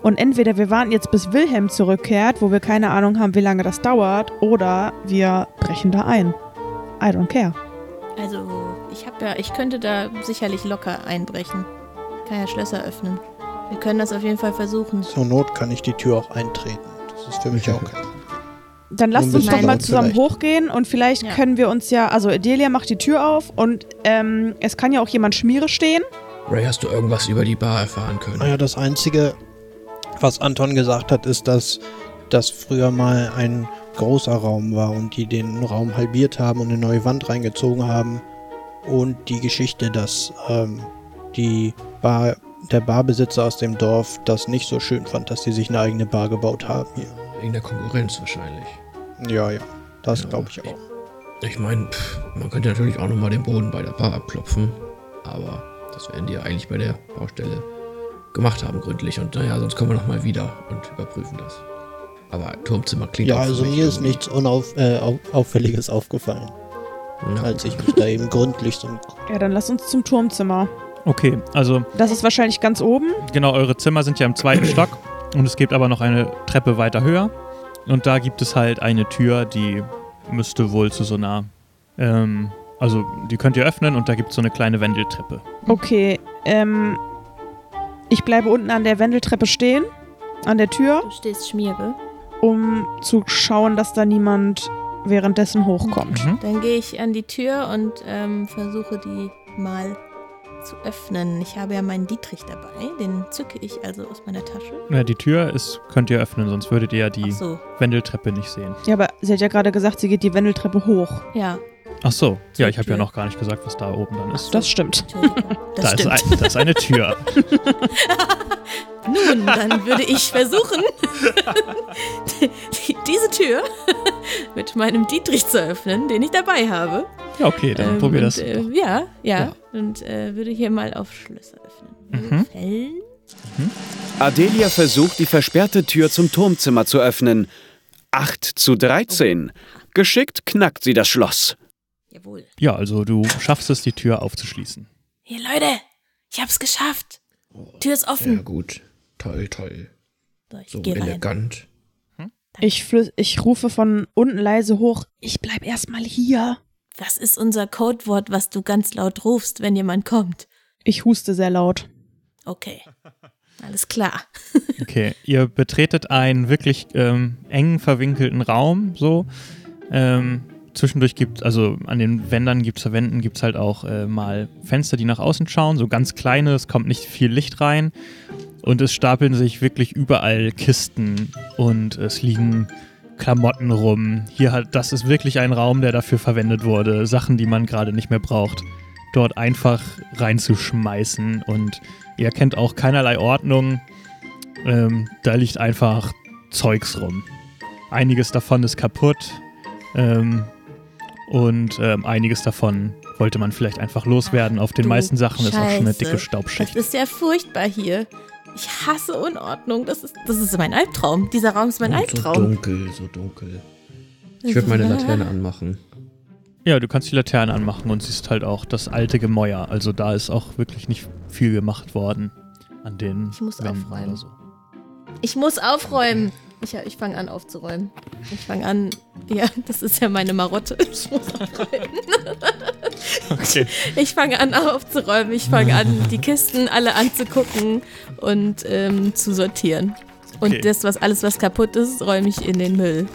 Und entweder wir warten jetzt, bis Wilhelm zurückkehrt, wo wir keine Ahnung haben, wie lange das dauert, oder wir brechen da ein. I don't care. Also, ich habe ja, ich könnte da sicherlich locker einbrechen. Kann ja Schlösser öffnen. Wir können das auf jeden Fall versuchen. Zur Not kann ich die Tür auch eintreten. Das ist für mich auch kein Dann lasst uns doch mal zusammen vielleicht. hochgehen und vielleicht Ja. können wir uns ja, also Delia macht die Tür auf und ähm, es kann ja auch jemand Schmiere stehen. Ray, hast du irgendwas über die Bar erfahren können? Naja, das Einzige, was Anton gesagt hat, ist, dass das früher mal ein großer Raum war und die den Raum halbiert haben und eine neue Wand reingezogen haben. Und die Geschichte, dass ähm, die Bar, der Barbesitzer aus dem Dorf das nicht so schön fand, dass sie sich eine eigene Bar gebaut haben hier. Wegen der Konkurrenz wahrscheinlich. Ja, ja, das Ja. glaube ich auch. Ich meine, man könnte natürlich auch nochmal den Boden bei der Bar abklopfen, aber das werden die ja eigentlich bei der Baustelle gemacht haben, gründlich. Und naja, sonst kommen wir nochmal wieder und überprüfen das. Aber Turmzimmer klingt Ja, also mir ist nichts Unauf, äh, au- Auffälliges aufgefallen, Ja, als ich mich da eben gründlich so Ja, dann lass uns zum Turmzimmer. Okay, also Das ist wahrscheinlich ganz oben. genau, eure Zimmer sind ja im zweiten Stock und es gibt aber noch eine Treppe weiter höher. Und da gibt es halt eine Tür, die müsste wohl zu so einer, ähm, also die könnt ihr öffnen und da gibt es so eine kleine Wendeltreppe. Okay, ähm, ich bleibe unten an der Wendeltreppe stehen, an der Tür, Du stehst Schmiere. Um zu schauen, dass da niemand währenddessen hochkommt. Mhm. Dann gehe ich an die Tür und ähm, versuche die mal zu öffnen. Ich habe ja meinen Dietrich dabei. Den zücke ich also aus meiner Tasche. Ja, die Tür ist, könnt ihr öffnen, sonst würdet ihr ja die so, Wendeltreppe nicht sehen. Ja, aber sie hat ja gerade gesagt, sie geht die Wendeltreppe hoch. ja. Ach so, ja, ich habe ja noch gar nicht gesagt, was da oben dann ist. Das stimmt. Das da, ist stimmt. ein, da ist eine Tür. Nun, dann würde ich versuchen, die- diese Tür mit meinem Dietrich zu öffnen, den ich dabei habe. Ja, okay, dann Ähm, probier und, das. Äh, ja, ja, Ja. Und äh, würde hier mal auf Schlösser öffnen. Mhm. Fällen. Adelia versucht, die versperrte Tür zum Turmzimmer zu öffnen. 8 zu 13. Geschickt knackt sie das Schloss. Jawohl. Ja, also du schaffst es, die Tür aufzuschließen. Hier, Leute, ich hab's geschafft. Tür ist offen. gut. Toll, toll. So, ich So geh rein. elegant. Ich, flü- ich rufe von unten leise hoch, ich bleib erstmal hier. Was ist unser Codewort, was du ganz laut rufst, wenn jemand kommt? Ich huste sehr laut. Okay. Alles klar. Okay, ihr betretet einen wirklich ähm, eng verwinkelten Raum, so. Ähm, zwischendurch gibt also an den Wändern gibt es Wänden gibt es halt auch äh, mal Fenster, die nach außen schauen, so ganz kleine, es kommt nicht viel Licht rein. Und es stapeln sich wirklich überall Kisten und es liegen Klamotten rum. Hier hat, das ist wirklich ein Raum, der dafür verwendet wurde, Sachen, die man gerade nicht mehr braucht, dort einfach reinzuschmeißen. Und ihr kennt auch keinerlei Ordnung. Ähm, da liegt einfach Zeugs rum. Einiges davon ist kaputt. Ähm, und ähm, einiges davon wollte man vielleicht einfach loswerden. Auf den du meisten Sachen ist auch schon eine Scheiße. dicke Das Staubschicht. ist ja furchtbar hier. Ich hasse Unordnung. Das ist, das ist mein Albtraum. Dieser Raum ist mein Und so Albtraum. dunkel, so dunkel. Ich würde meine Laterne anmachen. Ja, du kannst die Laterne anmachen und siehst halt auch das alte Gemäuer. Also da ist auch wirklich nicht viel gemacht worden an den Ich muss Wänden aufräumen. oder so. Ich muss aufräumen. Ich, ich fange an aufzuräumen. Ich fange an. Ja, das ist ja meine Marotte. Ich muss aufräumen. Okay. Ich fange an aufzuräumen. Ich fange an, die Kisten alle anzugucken und ähm, zu sortieren. Und Okay. das, was alles, was kaputt ist, räume ich in den Müll.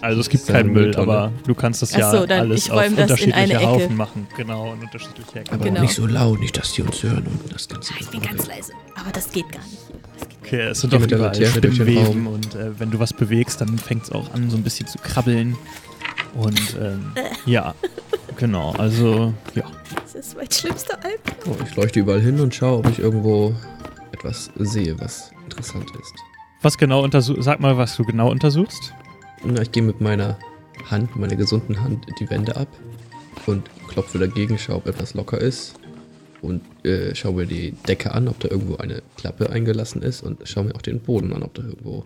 Also es gibt ja keinen Müll, aber du kannst das Ach ja so, dann alles ich auf räume das in unterschiedliche eine Ecke. Haufen machen. Genau, und unterschiedliche Ecken. Aber Genau. nicht so laut, nicht, dass die uns hören und das Ganze. Ich bin ganz leise. Aber das geht gar nicht Okay, es sind doch überall Raum. und äh, wenn du was bewegst, dann fängt es auch an, so ein bisschen zu krabbeln. Und ähm, ja, genau, also ja. Das ist mein schlimmster Albtraum. Oh, ich leuchte überall hin und schaue, ob ich irgendwo etwas sehe, was interessant ist. Was genau untersuchst, sag mal, was du genau untersuchst. Na, ich gehe mit meiner Hand, meiner gesunden Hand die Wände ab und klopfe dagegen, schaue, ob etwas locker ist und äh, schaue mir die Decke an, ob da irgendwo eine Klappe eingelassen ist und schaue mir auch den Boden an, ob da irgendwo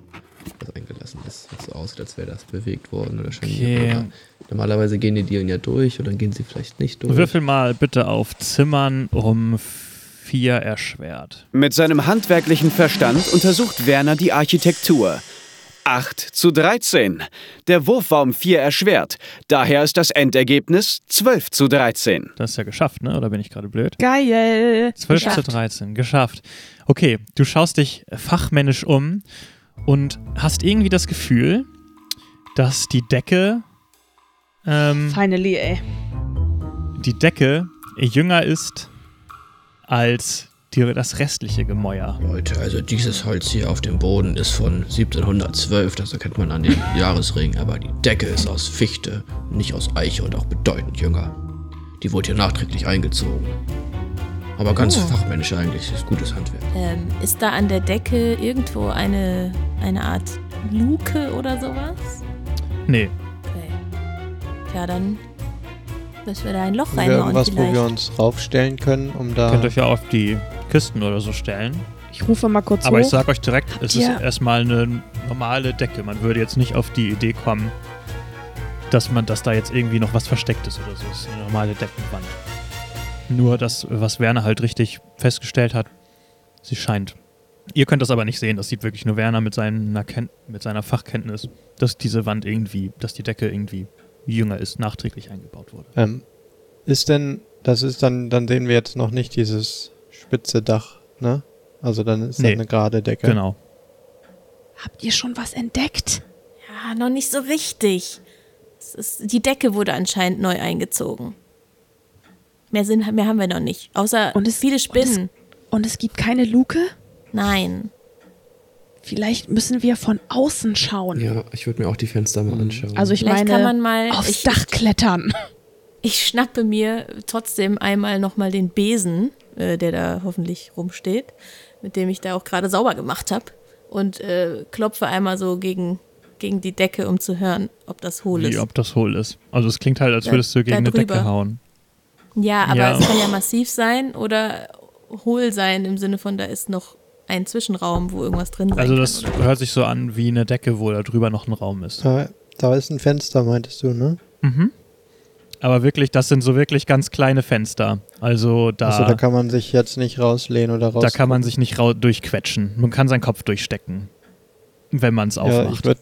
was eingelassen ist. Was so aussieht, als wäre das bewegt worden oder schon. Okay. Normalerweise gehen die Dielen ja durch oder gehen sie vielleicht nicht durch. Würfel mal bitte auf Zimmern um vier erschwert. Mit seinem handwerklichen Verstand untersucht Werner die Architektur. 8 zu 13. Der Wurf war um 4 erschwert. Daher ist das Endergebnis 12 zu 13. Das ist ja geschafft, ne? Oder bin ich gerade blöd? Geil. 12 zu Geschafft. 13, geschafft. Okay, du schaust dich fachmännisch um und hast irgendwie das Gefühl, dass die Decke, ähm, Finally, ey. die Decke jünger ist als die, das restliche Gemäuer. Leute, also dieses Holz hier auf dem Boden ist von 1712, das erkennt man an den Jahresringen, aber die Decke ist aus Fichte, nicht aus Eiche und auch bedeutend jünger. Die wurde hier nachträglich eingezogen. Aber ganz Oh. fachmännisch eigentlich, ist gutes Handwerk. Ähm, ist da an der Decke irgendwo eine, eine Art Luke oder sowas? Nee, Okay. Ja, dann müssen wir da ein Loch reinhauen irgendwas, wo vielleicht. wir uns raufstellen können, um da. Könnt euch ja auf die Kisten oder so stellen. Ich rufe mal kurz Aber hoch. ich sag euch direkt, es ist ihr- erstmal eine normale Decke. Man würde jetzt nicht auf die Idee kommen, dass man, dass da jetzt irgendwie noch was versteckt ist oder so. Es ist eine normale Deckenwand. Nur das, was Werner halt richtig festgestellt hat, sie scheint. Ihr könnt das aber nicht sehen. Das sieht wirklich nur Werner mit, seiner, Ken mit seiner Fachkenntnis, dass diese Wand irgendwie, dass die Decke irgendwie jünger ist, nachträglich eingebaut wurde. Ähm, ist denn, das ist dann, dann sehen wir jetzt noch nicht dieses spitze Dach, ne? Also dann ist Nee. das eine gerade Decke. Genau. Habt ihr schon was entdeckt? Ja, noch nicht so richtig. Es ist, die Decke wurde anscheinend neu eingezogen. Mehr, Sinn, mehr haben wir noch nicht. Außer Und es- viele und es- Spinnen. Und es gibt keine Luke? Nein. Vielleicht müssen wir von außen schauen. Ja, ich würde mir auch die Fenster mal anschauen. Also ich Vielleicht meine, kann man mal. aufs ich, Dach klettern. Ich schnappe mir trotzdem einmal nochmal den Besen, äh, der da hoffentlich rumsteht, mit dem ich da auch gerade sauber gemacht habe. Und äh, klopfe einmal so gegen, gegen die Decke, um zu hören, ob das hohl Wie ist. ob das hohl ist. Also es klingt halt, als würdest du gegen eine Decke hauen. Ja, aber Ja. es kann ja massiv sein oder hohl sein im Sinne von, da ist noch ein Zwischenraum, wo irgendwas drin sein Also kann. das oder? hört sich so an wie eine Decke, wo da drüber noch ein Raum ist. Da, da ist ein Fenster, meintest du, ne? Mhm. Aber wirklich, das sind so wirklich ganz kleine Fenster. Also da, Also da kann man sich jetzt nicht rauslehnen oder raus. da kann man sich nicht durchquetschen. Man kann seinen Kopf durchstecken, wenn man es Ja, aufmacht. ich, würd,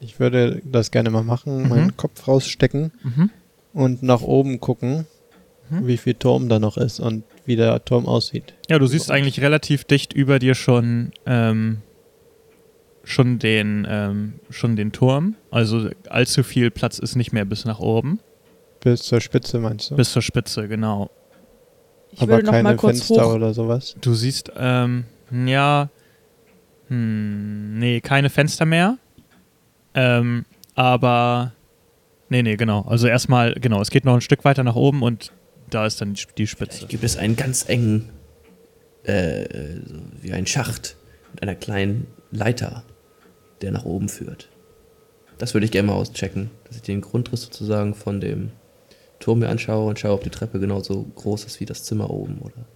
ich würde das gerne mal machen, Mhm. meinen Kopf rausstecken mhm. und nach oben gucken, Mhm. wie viel Turm da noch ist und wie der Turm aussieht. Ja, du siehst eigentlich relativ dicht über dir schon, ähm, schon, den, ähm, schon den Turm. Also allzu viel Platz ist nicht mehr bis nach oben. Bis zur Spitze meinst du? Bis zur Spitze, genau. Ich Aber würde noch keine mal kurz Fenster hoch. oder sowas. Du siehst, ähm, ja, hm, nee, keine Fenster mehr. Ähm, aber, nee, nee, genau. Also erstmal, genau, es geht noch ein Stück weiter nach oben und da ist dann die, Spitze. Vielleicht gibt es einen ganz engen, äh, wie ein Schacht mit einer kleinen Leiter, der nach oben führt. Das würde ich gerne mal auschecken, dass ich den Grundriss sozusagen von dem Turm mir anschaue und schaue, ob die Treppe genauso groß ist wie das Zimmer oben oder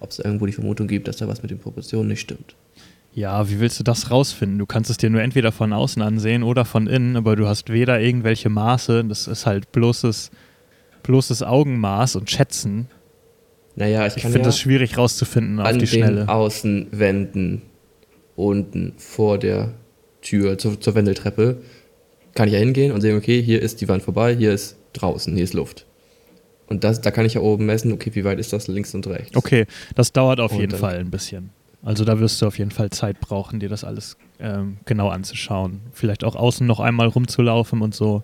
ob es irgendwo die Vermutung gibt, dass da was mit den Proportionen nicht stimmt. Ja, wie willst du das rausfinden? Du kannst es dir nur entweder von außen ansehen oder von innen, aber du hast weder irgendwelche Maße, das ist halt bloßes, bloßes Augenmaß und Schätzen. Naja, ich Ich finde ja es schwierig rauszufinden auf an die den Schnelle. Außenwänden unten vor der Tür zur, zur Wendeltreppe kann ich ja hingehen und sehen, okay, hier ist die Wand vorbei, hier ist draußen, hier ist Luft. Und das, da kann ich ja oben messen, okay, wie weit ist das links und rechts. Okay, das dauert auf Und jeden Fall ein bisschen. Also da wirst du auf jeden Fall Zeit brauchen, dir das alles ähm, genau anzuschauen. Vielleicht auch außen noch einmal rumzulaufen und so.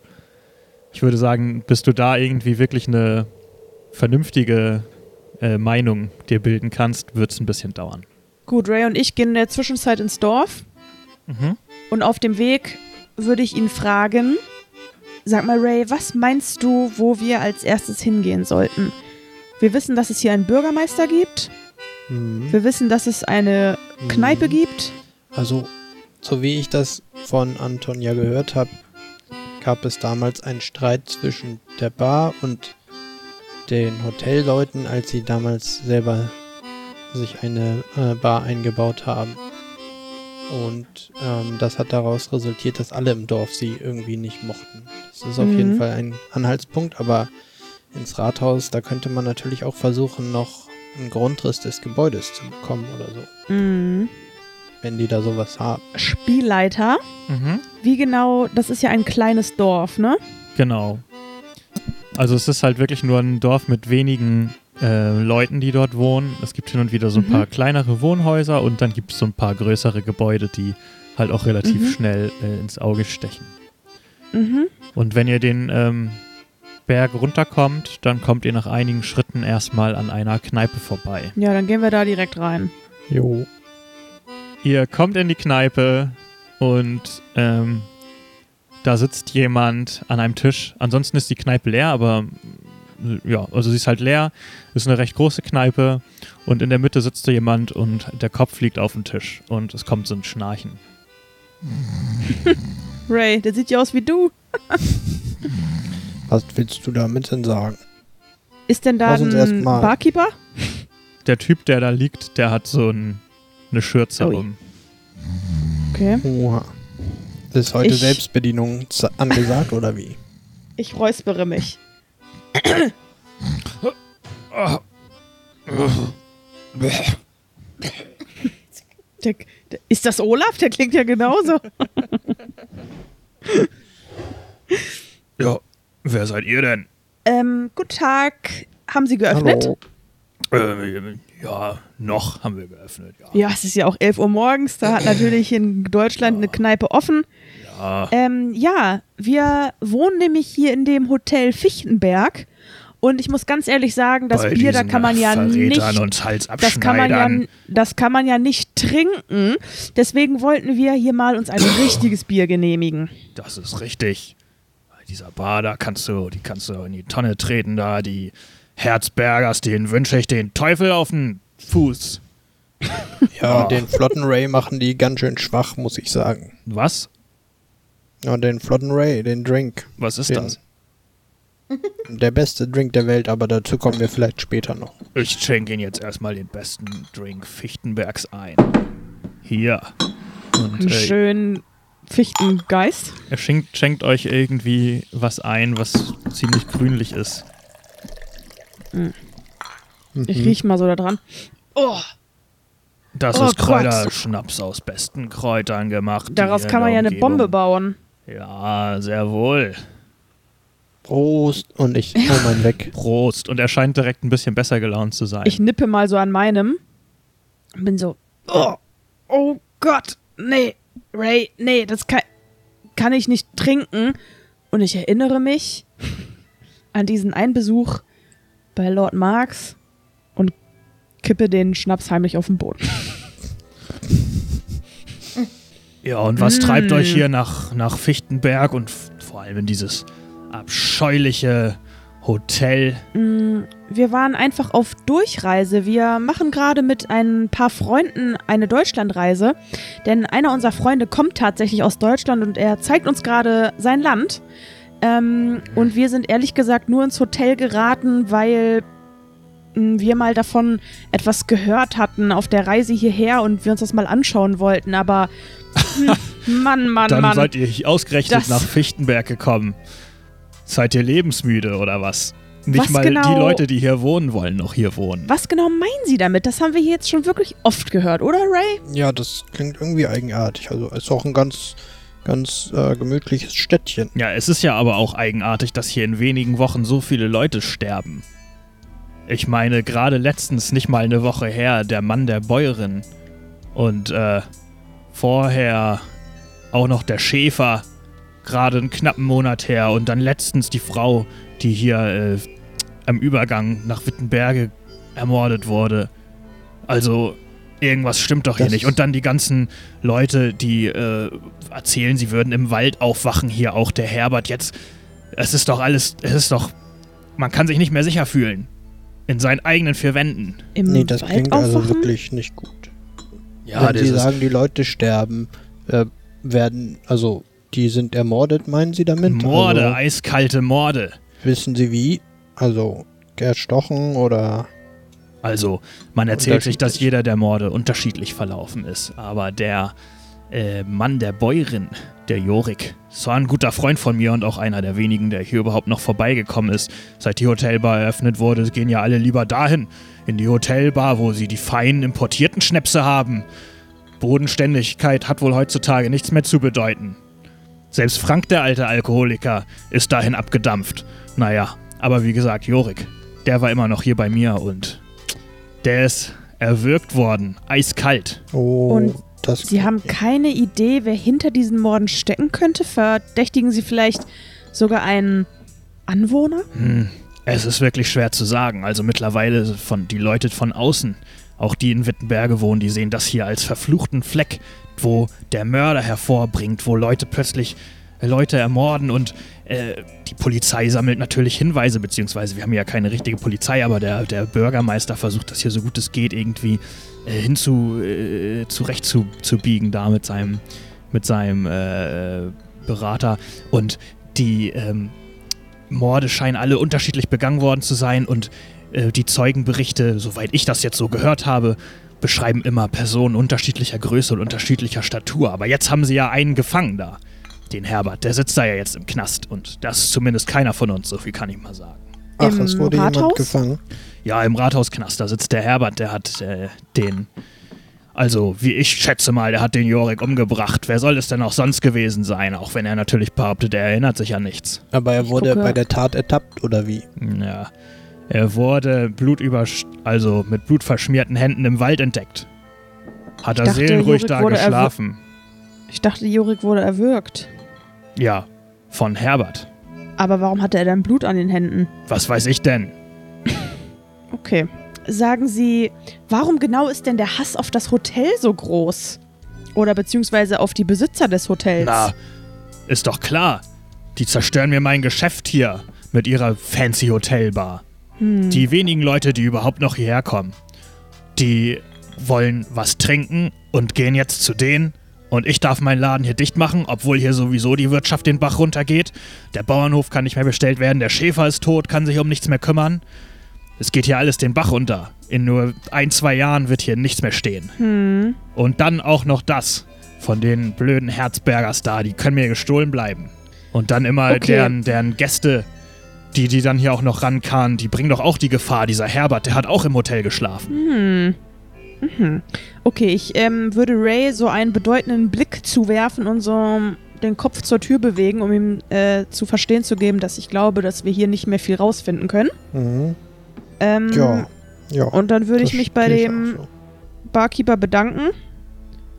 Ich würde sagen, bis du da irgendwie wirklich eine vernünftige äh, Meinung dir bilden kannst, wird es ein bisschen dauern. Gut, Ray und ich gehen in der Zwischenzeit ins Dorf. Mhm. Und auf dem Weg würde ich ihn fragen, sag mal Ray, was meinst du, wo wir als erstes hingehen sollten? Wir wissen, dass es hier einen Bürgermeister gibt. Mhm. Wir wissen, dass es eine Kneipe gibt. Also, so wie ich das von Anton ja gehört habe, gab es damals einen Streit zwischen der Bar und den Hotelleuten, als sie damals selber sich eine äh, Bar eingebaut haben. Und ähm, das hat daraus resultiert, dass alle im Dorf sie irgendwie nicht mochten. Das ist auf Mhm. jeden Fall ein Anhaltspunkt, aber ins Rathaus, da könnte man natürlich auch versuchen, noch einen Grundriss des Gebäudes zu bekommen oder so, Mhm. wenn die da sowas haben. Spielleiter. Mhm. Wie genau, das ist ja ein kleines Dorf, ne? Genau. Also es ist halt wirklich nur ein Dorf mit wenigen äh, Leuten, die dort wohnen. Es gibt hin und wieder so ein Mhm. paar kleinere Wohnhäuser und dann gibt es so ein paar größere Gebäude, die halt auch relativ Mhm. schnell äh, ins Auge stechen. Mhm. Und wenn ihr den ähm, Berg runterkommt, dann kommt ihr nach einigen Schritten erstmal an einer Kneipe vorbei. Ja, dann gehen wir da direkt rein. Jo. Ihr kommt in die Kneipe und ähm, da sitzt jemand an einem Tisch. Ansonsten ist die Kneipe leer, aber ja, also sie ist halt leer. Ist eine recht große Kneipe und in der Mitte sitzt da jemand und der Kopf liegt auf dem Tisch und es kommt so ein Schnarchen. Ray, der sieht ja aus wie du. Was willst du damit denn sagen? Ist denn da ein Barkeeper? Der Typ, der da liegt, der hat so ein, eine Schürze Ui. um. Okay. Oha. Ist heute Ich- Selbstbedienung angesagt oder wie? Ich räuspere mich. Der, der, ist das Olaf? Der klingt ja genauso. Ja, wer seid ihr denn? ähm, guten Tag. Haben Sie geöffnet? Hallo. Äh, ja, noch haben wir geöffnet, ja. Ja, es ist ja auch 11 Uhr morgens. Da hat natürlich in Deutschland eine Kneipe offen. Ja, Ähm, ja, wir wohnen nämlich hier in dem Hotel Fichtenberg. Und ich muss ganz ehrlich sagen, das bei Bier, da kann man ja Verrätern nicht. und Das kann, man ja, das kann man ja nicht trinken. Deswegen wollten wir hier mal uns ein richtiges Bier genehmigen. Das ist richtig. Bei dieser Bar, da kannst du, die kannst du in die Tonne treten, da die Herzbergers, denen wünsche ich den Teufel auf den Fuß. Ja, Oh. den flotten Ray machen die ganz schön schwach, muss ich sagen. Was? Ja, den flotten Ray, den Drink. Was ist Den- das? Der beste Drink der Welt, aber dazu kommen wir vielleicht später noch. Ich schenke Ihnen jetzt erstmal den besten Drink Fichtenbergs ein. Hier. Und Einen äh, schönen Fichtengeist. er schenkt, schenkt euch irgendwie was ein, was ziemlich grünlich ist. Ich riech mal so da dran. Oh, Das Oh ist. Kräuterschnaps aus besten Kräutern gemacht. daraus kann man ja eine Bombe bauen. Ja, sehr wohl. Prost und ich hol meinen weg. Prost. Und er scheint direkt ein bisschen besser gelaunt zu sein. Ich nippe mal so an meinem. und Bin so, oh, oh Gott, nee, Ray, nee, das kann, kann ich nicht trinken. Und ich erinnere mich an diesen Einbesuch bei Lord Marx und kippe den Schnaps heimlich auf den Boden. Ja, und was Mm. treibt euch hier nach, nach Fichtenberg und vor allem in dieses abscheuliche Hotel? Mm, Wir waren einfach auf Durchreise. Wir machen gerade mit ein paar Freunden eine Deutschlandreise. Denn einer unserer Freunde kommt tatsächlich aus Deutschland und er zeigt uns gerade sein Land. Ähm, und wir sind ehrlich gesagt nur ins Hotel geraten, weil wir mal davon etwas gehört hatten auf der Reise hierher und wir uns das mal anschauen wollten. Aber hm, Mann, Mann, Dann Mann. seid ihr ausgerechnet nach Fichtenberg gekommen. Seid ihr lebensmüde oder was? Nicht Was mal die genau- Leute, die hier wohnen, wollen noch hier wohnen. Was genau meinen Sie damit? Das haben wir hier jetzt schon wirklich oft gehört, oder Ray? Ja, das klingt irgendwie eigenartig. Also ist auch ein ganz, ganz äh, gemütliches Städtchen. Ja, es ist ja aber auch eigenartig, dass hier in wenigen Wochen so viele Leute sterben. Ich meine, gerade letztens, nicht mal eine Woche her, der Mann der Bäuerin. Und äh, vorher auch noch der Schäfer, gerade einen knappen Monat her. Und dann letztens die Frau, die hier äh, am Übergang nach Wittenberge ermordet wurde. Also, irgendwas stimmt doch hier Das- nicht. Und dann die ganzen Leute, die äh, erzählen, sie würden im Wald aufwachen, hier auch der Herbert jetzt. Es ist doch alles, es ist doch, man kann sich nicht mehr sicher fühlen. In seinen eigenen vier Wänden. Im Nee, das Wald klingt also aufwachen? wirklich nicht gut. Ja, Wenn Sie sagen, die Leute sterben, äh, werden, also die sind ermordet, meinen Sie damit? Morde, Also, eiskalte Morde. wissen Sie wie? Also erstochen oder Also, man erzählt sich, dass jeder der Morde unterschiedlich verlaufen ist. Aber der äh, Mann der Bäuerin, der Jorik, ist zwar ein guter Freund von mir und auch einer der wenigen, der hier überhaupt noch vorbeigekommen ist. Seit die Hotelbar eröffnet wurde, gehen ja alle lieber dahin, in die Hotelbar, wo sie die feinen importierten Schnäpse haben. Bodenständigkeit hat wohl heutzutage nichts mehr zu bedeuten. Selbst Frank, der alte Alkoholiker, ist dahin abgedampft. Naja, aber wie gesagt, Jorik, der war immer noch hier bei mir und der ist erwürgt worden, eiskalt. oh, Und das Sie haben keine Idee, wer hinter diesen Morden stecken könnte? Verdächtigen Sie vielleicht sogar einen Anwohner? Hm, es ist wirklich schwer zu sagen. Also mittlerweile von die Leute von außen, auch die in Wittenberge wohnen, die sehen das hier als verfluchten Fleck, wo der Mörder hervorbringt, wo Leute plötzlich äh, Leute ermorden und äh, die Polizei sammelt natürlich Hinweise, beziehungsweise wir haben ja keine richtige Polizei, aber der, der Bürgermeister versucht das hier so gut es geht irgendwie äh, hinzu äh, zurecht zu, zu biegen da mit seinem mit seinem äh, Berater und die ähm, Morde scheinen alle unterschiedlich begangen worden zu sein und äh, die Zeugenberichte, soweit ich das jetzt so gehört habe, beschreiben immer Personen unterschiedlicher Größe und unterschiedlicher Statur. Aber jetzt haben sie ja einen gefangen da. Den Herbert, der sitzt da ja jetzt im Knast und das ist zumindest keiner von uns, so viel kann ich mal sagen. Ach, Im es wurde jemand Rathaus? gefangen. Ja, im Rathausknast, da sitzt der Herbert, der hat äh, den. Also, wie ich schätze mal, der hat den Jorik umgebracht. Wer soll es denn auch sonst gewesen sein? Auch wenn er natürlich behauptet, er erinnert sich an nichts. Aber er Ich wurde bei der Tat ertappt, oder wie? Ja. Er wurde blutüber, also mit blutverschmierten Händen im Wald entdeckt. Hat er dachte, seelenruhig Jorik da geschlafen. Ich dachte, Jorik wurde erwürgt. Ja, von Herbert. Aber warum hatte er dann Blut an den Händen? Was weiß ich denn? Okay. Sagen Sie, warum genau ist denn der Hass auf das Hotel so groß? Oder beziehungsweise auf die Besitzer des Hotels? Na, ist doch klar. Die zerstören mir mein Geschäft hier mit ihrer fancy Hotelbar. Hm. Die wenigen Leute, die überhaupt noch hierher kommen, die wollen was trinken und gehen jetzt zu denen. Und ich darf meinen Laden hier dicht machen, obwohl hier sowieso die Wirtschaft den Bach runtergeht. Der Bauernhof kann nicht mehr bestellt werden, der Schäfer ist tot, kann sich um nichts mehr kümmern. Es geht hier alles den Bach runter. In nur ein, zwei Jahren wird hier nichts mehr stehen. Hm. Und dann auch noch das von den blöden Herzbergers da, die können mir gestohlen bleiben. Und dann immer Okay. deren, deren Gäste, die die dann hier auch noch rankamen, die bringen doch auch die Gefahr. Dieser Herbert, der hat auch im Hotel geschlafen. Hm. Mhm. Okay, ich ähm, würde Ray so einen bedeutenden Blick zuwerfen und so den Kopf zur Tür bewegen, um ihm äh, zu verstehen zu geben, dass ich glaube, dass wir hier nicht mehr viel rausfinden können. Mhm. Ähm, Ja. Ja. Und dann würde ich mich bei dem so. Barkeeper bedanken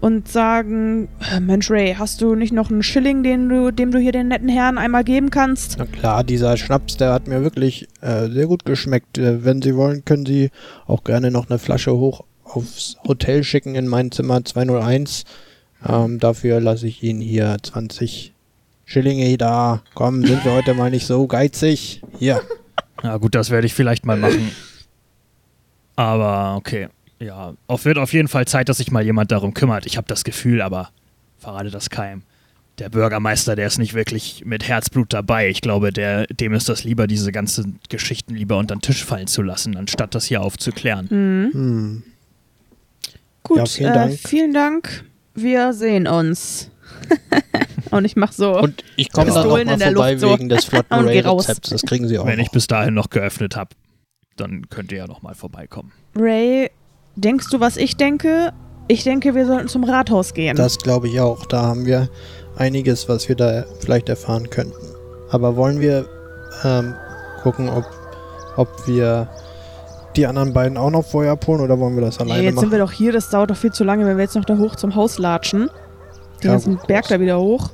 und sagen, "Äh, Mensch Ray, hast du nicht noch einen Schilling, den du, dem du hier den netten Herrn einmal geben kannst? Na klar, dieser Schnaps, der hat mir wirklich äh, sehr gut geschmeckt. Äh, wenn Sie wollen, können Sie auch gerne noch eine Flasche hoch aufs Hotel schicken in mein Zimmer 201. Ähm, dafür lasse ich Ihnen hier 20 Schillinge da. Komm, sind wir heute mal nicht so geizig. Hier. Ja gut, das werde ich vielleicht mal machen. Aber okay. Ja, auf, wird auf jeden Fall Zeit, dass sich mal jemand darum kümmert. Ich habe das Gefühl, aber verrate das keinem. Der Bürgermeister, der ist nicht wirklich mit Herzblut dabei. Ich glaube, der, dem ist das lieber, diese ganzen Geschichten lieber unter den Tisch fallen zu lassen, anstatt das hier aufzuklären. Mhm. Hm. Gut, Ja, vielen äh, Dank. vielen Dank. Wir sehen uns. und ich mach so. Und ich komme dann noch Pistolen mal in der vorbei Luft so. wegen des flotten raus. Ray-Rezepts. Das kriegen Sie auch Wenn ich bis dahin noch geöffnet habe, dann könnt ihr ja noch mal vorbeikommen. Ray, denkst du, was ich denke? Ich denke, wir sollten zum Rathaus gehen. Das glaube ich auch. Da haben wir einiges, was wir da vielleicht erfahren könnten. Aber wollen wir ähm, gucken, ob, ob wir die anderen beiden auch noch vorher abholen oder wollen wir das nee, alleine jetzt sind machen? wir doch hier, das dauert doch viel zu lange, wenn wir jetzt noch da hoch zum Haus latschen. Den Ja, ganzen gut. Berg da wieder hoch.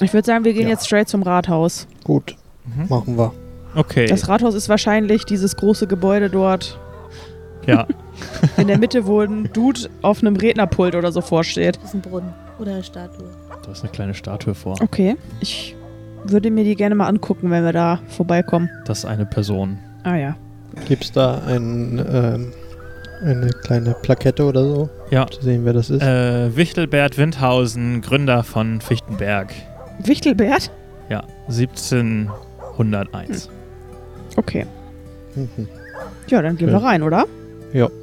Ich würde sagen, wir gehen Ja. jetzt straight zum Rathaus. Gut, Mhm. machen wir. Okay. Das Rathaus ist wahrscheinlich dieses große Gebäude dort ja. in der Mitte, wo ein Dude auf einem Rednerpult oder so vorsteht. Das ist ein Brunnen oder eine Statue. Da ist eine kleine Statue vor. Okay, ich würde mir die gerne mal angucken, wenn wir da vorbeikommen. Das ist eine Person. Ah ja. Gibt es da ein, ähm, eine kleine Plakette oder so? Ja. Zu sehen, wer das ist? Äh, Wichtelbert Windhausen, Gründer von Fichtenberg. Wichtelbert? Ja, 1701. Okay. Mhm. Ja, dann gehen Ja. wir rein, oder?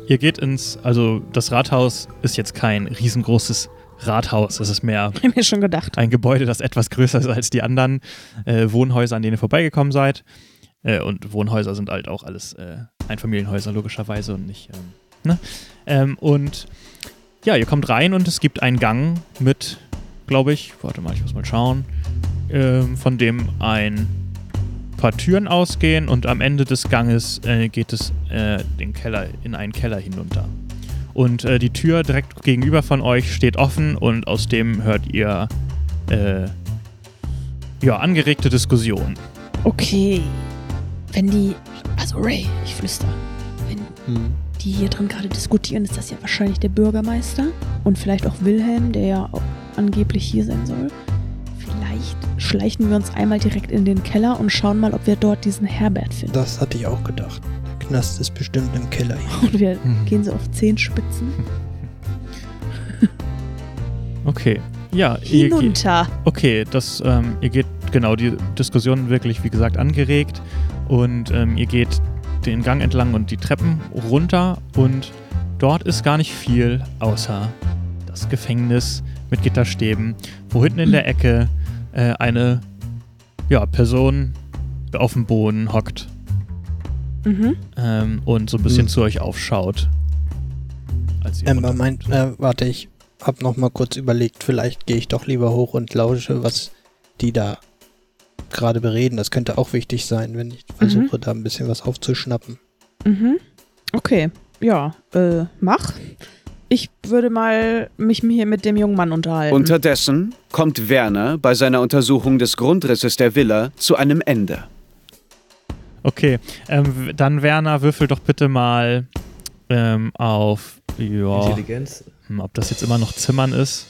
Ihr geht ins, also das Rathaus ist jetzt kein riesengroßes Rathaus. Es ist mehr mir schon gedacht. ein Gebäude, das etwas größer ist als die anderen äh, Wohnhäuser, an denen ihr vorbeigekommen seid. Äh, und Wohnhäuser sind halt auch alles äh, Einfamilienhäuser, logischerweise, und nicht. Ähm, ne? ähm, und ja, ihr kommt rein und es gibt einen Gang mit, glaube ich, warte mal, ich muss mal schauen, ähm, von dem ein paar Türen ausgehen und am Ende des Ganges äh, geht es äh, den Keller in einen Keller hinunter. Und äh, die Tür direkt gegenüber von euch steht offen und aus dem hört ihr äh, ja, angeregte Diskussion. Okay. Wenn die. Also Ray, ich flüster. Wenn Hm. Die hier drin gerade diskutieren, ist das ja wahrscheinlich der Bürgermeister. Und vielleicht auch Wilhelm, der ja angeblich hier sein soll. Vielleicht schleichen wir uns einmal direkt in den Keller und schauen mal, ob wir dort diesen Herbert finden. Das hatte ich auch gedacht. Der Knast ist bestimmt im Keller. hier. Und wir Mhm. gehen so auf Zehenspitzen Okay. Ja, ihr, hinunter. okay, das, ähm, ihr geht genau, die Diskussion wirklich, wie gesagt, angeregt. Und ähm, ihr geht den Gang entlang und die Treppen runter. Und dort ist gar nicht viel, außer das Gefängnis mit Gitterstäben, wo hinten in der Ecke äh, eine ja, Person auf dem Boden hockt Mhm. ähm, und so ein bisschen Hm. zu euch aufschaut. Als ihr Amber runter- meint, äh, warte, ich hab noch mal kurz überlegt, vielleicht gehe ich doch lieber hoch und lausche, was die da gerade bereden. Das könnte auch wichtig sein, wenn ich versuche, da ein bisschen was aufzuschnappen. Mhm. Okay, ja, äh, mach. Ich würde mal mich hier mit dem jungen Mann unterhalten. Unterdessen kommt Werner bei seiner Untersuchung des Grundrisses der Villa zu einem Ende. Okay, ähm, dann Werner, würfel doch bitte mal ähm, auf, ja, Intelligenz. ob das jetzt immer noch Zimmern ist.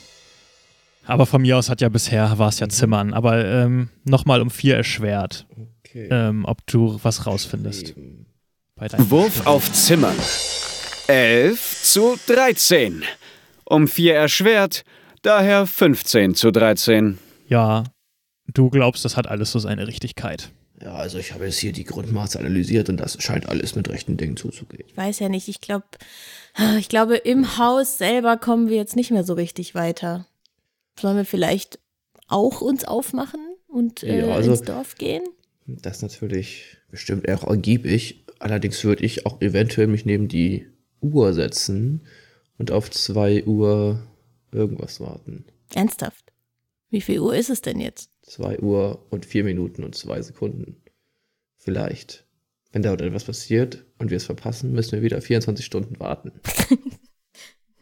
Aber von mir aus hat ja bisher, war es ja Zimmern. Aber ähm, nochmal um vier erschwert, Okay. ähm, ob du was rausfindest. Eben. Bei deinem Wurf auf Zimmern. 11 zu 13. Um 4 erschwert, daher 15 zu 13. Ja, du glaubst, das hat alles so seine Richtigkeit. Ja, also ich habe jetzt hier die Grundmaße analysiert und das scheint alles mit rechten Dingen zuzugehen. Ich weiß ja nicht, ich glaube, ich glaube, im Haus selber kommen wir jetzt nicht mehr so richtig weiter. Sollen wir vielleicht auch uns aufmachen und äh, Ja, also- ins Dorf gehen? Das ist natürlich bestimmt auch ergiebig. Allerdings würde ich auch eventuell mich neben die Uhr setzen und auf 2 Uhr irgendwas warten. Ernsthaft? Wie viel Uhr ist es denn jetzt? 2 Uhr und 4 Minuten und 2 Sekunden. Vielleicht. Wenn da etwas passiert und wir es verpassen, müssen wir wieder 24 Stunden warten.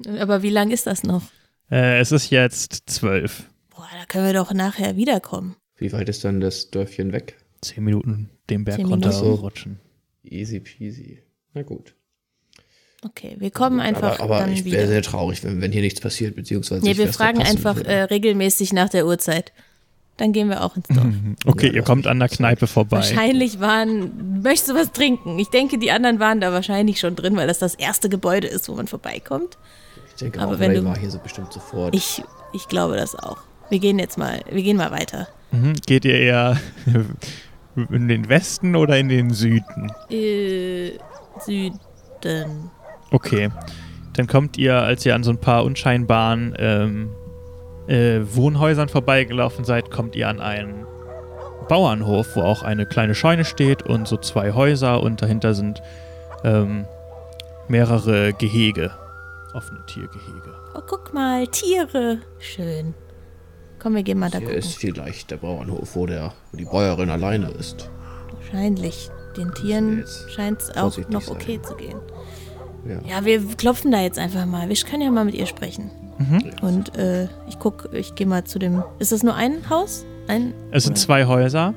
Aber wie lang ist das noch? Äh, es ist jetzt zwölf. Boah, da können wir doch nachher wiederkommen. Wie weit ist dann das Dörfchen weg? Zehn Minuten den Berg runterrutschen. Easy peasy. Na gut. Okay, wir kommen einfach aber aber dann ich wäre sehr traurig, wenn, wenn hier nichts passiert, beziehungsweise nee, ich wir fragen einfach äh, regelmäßig nach der Uhrzeit. Dann gehen wir auch ins Dorf. Okay, Ja, ihr kommt an der Kneipe vorbei. Wahrscheinlich waren, möchtest du was trinken? Ich denke, die anderen waren da wahrscheinlich schon drin, weil das das erste Gebäude ist, wo man vorbeikommt. Ich denke aber auch, wenn Ray du- war hier so bestimmt sofort. Ich, ich glaube das auch. Wir gehen jetzt mal, wir gehen mal weiter. Mhm. Geht ihr eher in den Westen oder in den Süden? Äh, Süden. Okay. Dann kommt ihr, als ihr an so ein paar unscheinbaren ähm, äh, Wohnhäusern vorbeigelaufen seid, kommt ihr an einen Bauernhof, wo auch eine kleine Scheune steht und so zwei Häuser und dahinter sind ähm, mehrere Gehege. Offene Tiergehege. Oh, guck mal, Tiere. Schön. Komm, wir gehen mal da hier gucken. ist vielleicht der Bauernhof, wo, der, wo die Bäuerin alleine ist. Wahrscheinlich. Den Tieren scheint es auch noch sein. okay zu gehen. Ja. Ja, wir klopfen da jetzt einfach mal. Wir können ja mal mit ihr sprechen. Mhm. Und äh, ich guck, ich gehe mal zu dem. Ist das nur ein Haus? Ein. Es sind zwei Häuser.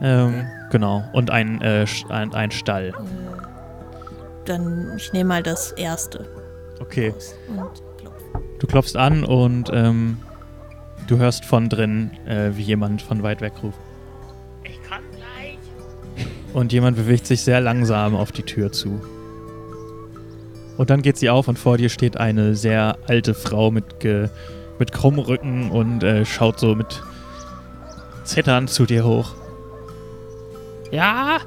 Ähm, Genau. Und ein, äh, ein, ein Stall. Äh, dann, ich nehme mal das erste Okay. Du klopfst an und ähm, du hörst von drin, äh, wie jemand von weit weg ruft. Ich kann gleich. Und jemand bewegt sich sehr langsam auf die Tür zu. Und dann geht sie auf und vor dir steht eine sehr alte Frau mit, ge mit krummem Rücken und äh, schaut so mit Zittern zu dir hoch. Ja?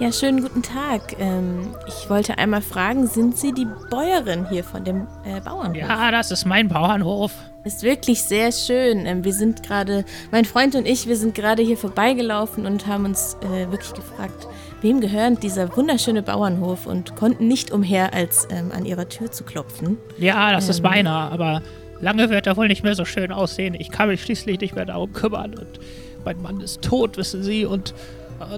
Ja, schönen guten Tag. Ähm, ich wollte einmal fragen, sind Sie die Bäuerin hier von dem äh, Bauernhof? Ja, das ist mein Bauernhof. Ist wirklich sehr schön. Ähm, wir sind gerade, mein Freund und ich, wir sind gerade hier vorbeigelaufen und haben uns äh, wirklich gefragt, wem gehört dieser wunderschöne Bauernhof und konnten nicht umher, als ähm, an ihrer Tür zu klopfen. Ja, das ist Ähm. meiner, aber lange wird er wohl nicht mehr so schön aussehen. Ich kann mich schließlich nicht mehr darum kümmern und mein Mann ist tot, wissen Sie, und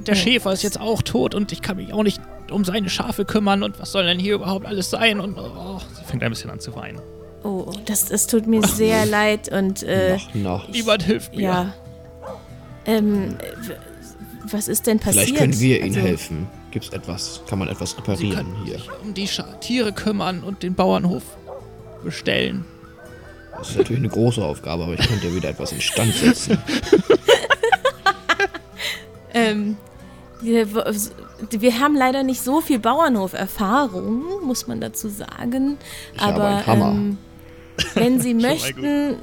der Oh. Schäfer ist jetzt auch tot und ich kann mich auch nicht um seine Schafe kümmern und was soll denn hier überhaupt alles sein und oh, Sie fängt ein bisschen an zu weinen. Oh, das, das tut mir sehr leid und äh, Na, niemand hilft mir. ja. Ähm, was ist denn passiert? vielleicht können wir Ihnen Also, helfen. Gibt's etwas? Kann man etwas Sie reparieren können hier? sich um die Scha Tiere kümmern und den Bauernhof bestellen. Das ist natürlich eine große Aufgabe, aber ich könnte wieder etwas instand setzen. Ähm, wir, wir haben leider nicht so viel Bauernhof-Erfahrung, muss man dazu sagen. Ich habe aber. Ähm, wenn Sie möchten,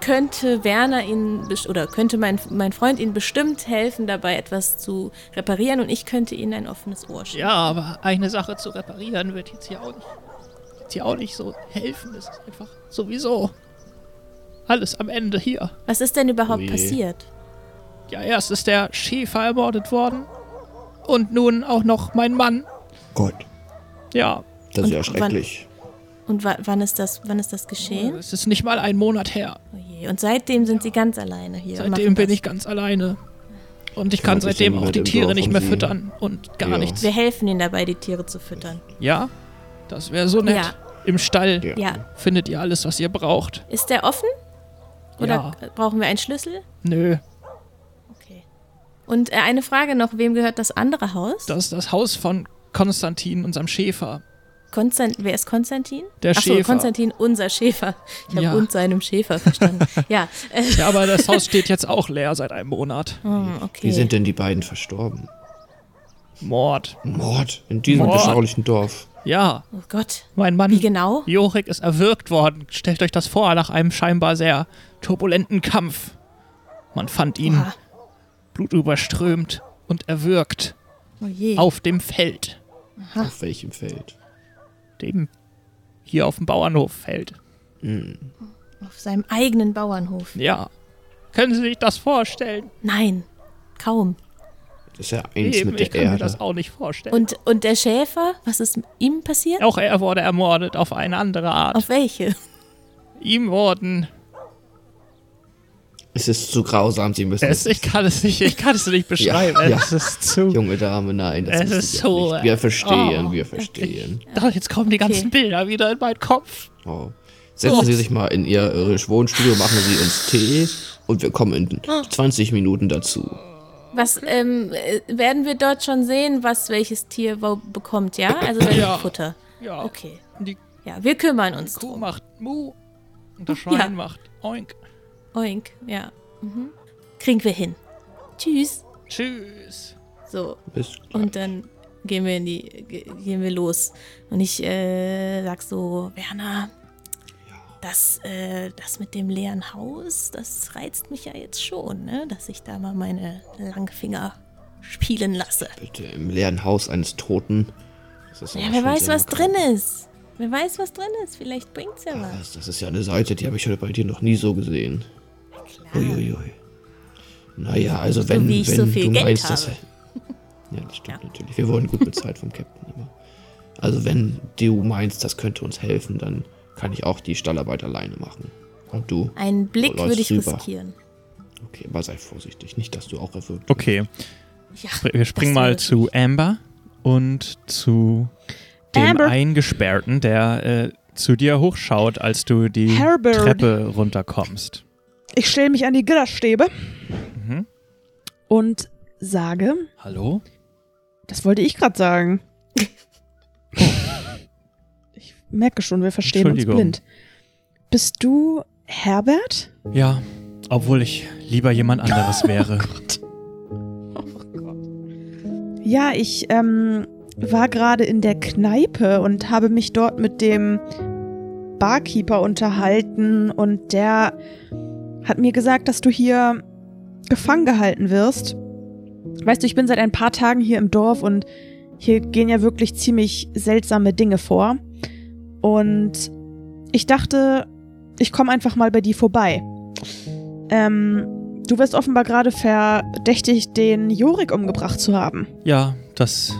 könnte Werner Ihnen oder könnte mein, mein Freund Ihnen bestimmt helfen, dabei etwas zu reparieren und ich könnte Ihnen ein offenes Ohr schenken. Ja, aber eine Sache zu reparieren wird jetzt hier auch nicht, jetzt hier auch nicht so helfen. Es ist einfach sowieso alles am Ende hier. Was ist denn überhaupt je. passiert? Ja, erst ist der Schäfer ermordet worden und nun auch noch mein Mann. Gott, Ja, das ist Und ja schrecklich. Und wa wann ist das, wann ist das geschehen? es ist nicht mal ein Monat her. Oh. Und seitdem sind Sie ganz alleine hier. und Seitdem bin ich ganz alleine. Und ich kann Kümmert sich seitdem auch die Tiere nicht mehr füttern und gar Ja. nichts. Wir helfen Ihnen dabei, die Tiere zu füttern. Ja, das wäre so nett. Ja. Im Stall Ja. Ja. findet ihr alles, was ihr braucht. Ist der offen? Oder Ja. brauchen wir einen Schlüssel? Nö. Und äh, eine Frage noch, wem gehört das andere Haus? das ist das Haus von Konstantin, unserem Schäfer. Konstant wer ist Konstantin? Der Ach so, Schäfer. Konstantin, unser Schäfer. Ich habe Ja. und seinem Schäfer verstanden. ja, äh, Ja, aber das Haus steht jetzt auch leer seit einem Monat. hm, okay. Wie sind denn die beiden verstorben? Mord. Mord in diesem Mord. beschaulichen Dorf. Ja, oh Gott. mein Mann Wie genau? Jorik ist erwürgt worden. Stellt euch das vor, nach einem scheinbar sehr turbulenten Kampf. Man fand ihn Oha. Blutüberströmt und erwürgt Oh je. auf dem Feld. Auf welchem Feld? Dem hier auf dem Bauernhof Feld. Auf seinem eigenen Bauernhof. Ja. Können Sie sich das vorstellen? Nein, kaum. Das ist ja eins Eben, mit ich der kann mir Erde. das auch nicht vorstellen. Und, und der Schäfer, was ist ihm passiert? auch er wurde ermordet auf eine andere Art. Auf welche? Ihm wurden. Es ist zu grausam, Sie müssen Es, ich kann es nicht, ich kann es nicht beschreiben. ja. Es ist zu. Junge Dame, nein, das Es ist so, Nicht. Wir verstehen, oh. wir verstehen. Doch, jetzt kommen die ganzen Bilder wieder in meinen Kopf. Oh. Setzen Sie sich mal in Ihr Ihr Wohnstudio, machen Sie uns Tee und wir kommen in 20 Minuten dazu. Was, ähm, äh, werden wir dort schon sehen, was welches Tier wo bekommt, ja? Also welches Ja. Futter. Ja. Okay. Die Ja, wir kümmern uns Kuh drum. macht Mu und das Schwein Ja. macht Oink. Oink, ja. Mhm. Kriegen wir hin. Tschüss. Tschüss. So, Bis und dann gehen wir in die, ge- gehen wir los. Und ich äh, sag so, Werner, das, äh, das mit dem leeren Haus, das reizt mich ja jetzt schon, ne? Dass ich da mal meine Langfinger spielen lasse. bitte im leeren Haus eines Toten. Das ist Ja, wer weiß, was drin ist. Wer weiß, was drin ist. Vielleicht bringt's ja was. Das, das ist ja eine Seite, die habe ich heute bei dir noch nie so gesehen. Uiuiui. Naja, also wenn, wie ich wenn so viel du Geld meinst, dass habe. Ja, das stimmt natürlich. Wir wurden gut bezahlt vom Captain immer. Also wenn du meinst, das könnte uns helfen, dann kann ich auch die Stallarbeit alleine machen. Und du? Einen Blick würde ich rüber. riskieren. Okay, aber sei vorsichtig, nicht, dass du auch erwürgt Okay, Ja, wir springen mal zu Amber und zu dem Amber. Eingesperrten, der äh, zu dir hochschaut, als du die Herbert. Treppe runterkommst. Ich stelle mich an die Gitterstäbe Mhm. und sage, Hallo? das wollte ich gerade sagen. ich merke schon, wir verstehen uns blind. Bist du Herbert? Ja, obwohl ich lieber jemand anderes wäre. Ja, ich ähm, war gerade in der Kneipe und habe mich dort mit dem Barkeeper unterhalten und der hat mir gesagt, dass du hier gefangen gehalten wirst. Weißt du, ich bin seit ein paar Tagen hier im Dorf und hier gehen ja wirklich ziemlich seltsame Dinge vor. Und ich dachte, ich komme einfach mal bei dir vorbei. Ähm, du wirst offenbar gerade verdächtigt, den Jorik umgebracht zu haben. Ja, das,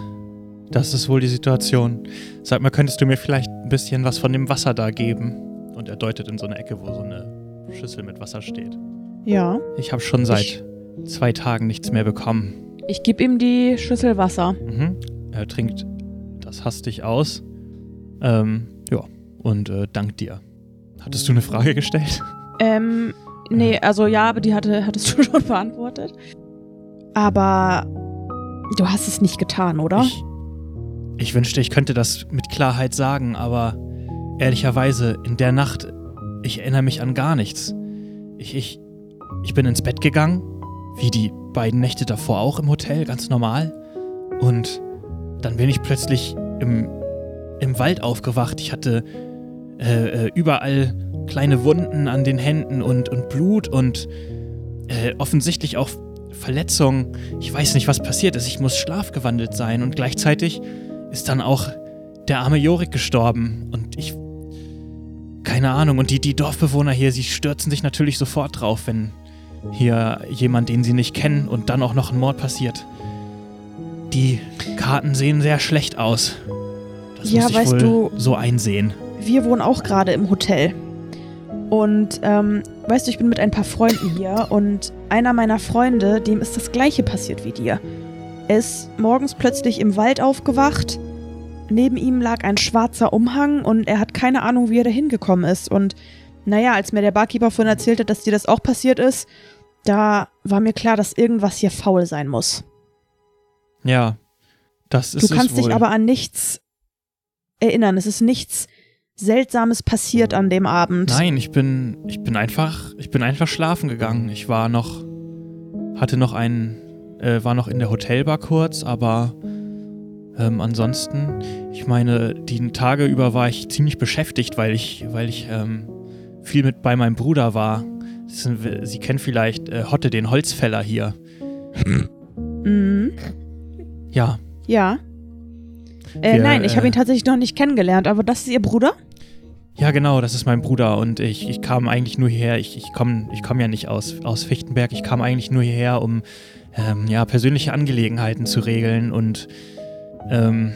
das ist wohl die Situation. Sag mal, könntest du mir vielleicht ein bisschen was von dem Wasser da geben? Und er deutet in so eine Ecke, wo so eine Schüssel mit Wasser steht. Ja. Ich habe schon seit zwei Tagen nichts mehr bekommen. Ich gebe ihm die Schüssel Wasser. Mhm. Er trinkt das hastig aus. Ähm, ja, und äh, dankt dir. Hattest du eine Frage gestellt? Ähm, nee, also ja, aber die hatte, hattest du schon beantwortet. Aber du hast es nicht getan, oder? Ich, ich wünschte, ich könnte das mit Klarheit sagen, aber ehrlicherweise, in der Nacht, ich erinnere mich an gar nichts. Ich, ich, ich bin ins Bett gegangen, wie die beiden Nächte davor auch im Hotel, ganz normal. Und dann bin ich plötzlich im, im Wald aufgewacht. Ich hatte äh, äh, überall kleine Wunden an den Händen und, und Blut und äh, offensichtlich auch Verletzungen. Ich weiß nicht, was passiert ist. Ich muss schlafgewandelt sein und gleichzeitig ist dann auch der arme Jorik gestorben und ich. Keine Ahnung. Und die, die Dorfbewohner hier, sie stürzen sich natürlich sofort drauf, wenn hier jemand, den sie nicht kennen und dann auch noch ein Mord passiert. Die Karten sehen sehr schlecht aus. Das Ja, muss ich weißt wohl du- so einsehen. Wir wohnen auch gerade im Hotel. Und ähm, weißt du, ich bin mit ein paar Freunden hier und einer meiner Freunde, dem ist das gleiche passiert wie dir. Er ist morgens plötzlich im Wald aufgewacht. Neben ihm lag ein schwarzer Umhang und er hat keine Ahnung, wie er da hingekommen ist. Und naja, als mir der Barkeeper vorhin erzählt hat, dass dir das auch passiert ist, da war mir klar, dass irgendwas hier faul sein muss. Ja, das ist Du kannst dich aber an nichts erinnern. Es ist nichts Seltsames passiert an dem Abend. Nein, ich bin, ich bin einfach, ich bin einfach schlafen gegangen. Ich war noch, hatte noch einen, äh, war noch in der Hotelbar kurz, aber ähm, ansonsten, ich meine, die Tage über war ich ziemlich beschäftigt, weil ich, weil ich ähm, viel mit bei meinem Bruder war. Sind, Sie kennen vielleicht äh, Hotte, den Holzfäller hier. Mhm. Ja, Ja. Äh, Wir, nein, ich habe äh, ihn tatsächlich noch nicht kennengelernt, aber das ist Ihr Bruder? Ja, genau, das ist mein Bruder und ich, ich kam eigentlich nur hierher. Ich, ich komme ich komm ja nicht aus, aus Fichtenberg. Ich kam eigentlich nur hierher, um ähm, ja, persönliche Angelegenheiten zu regeln und ähm,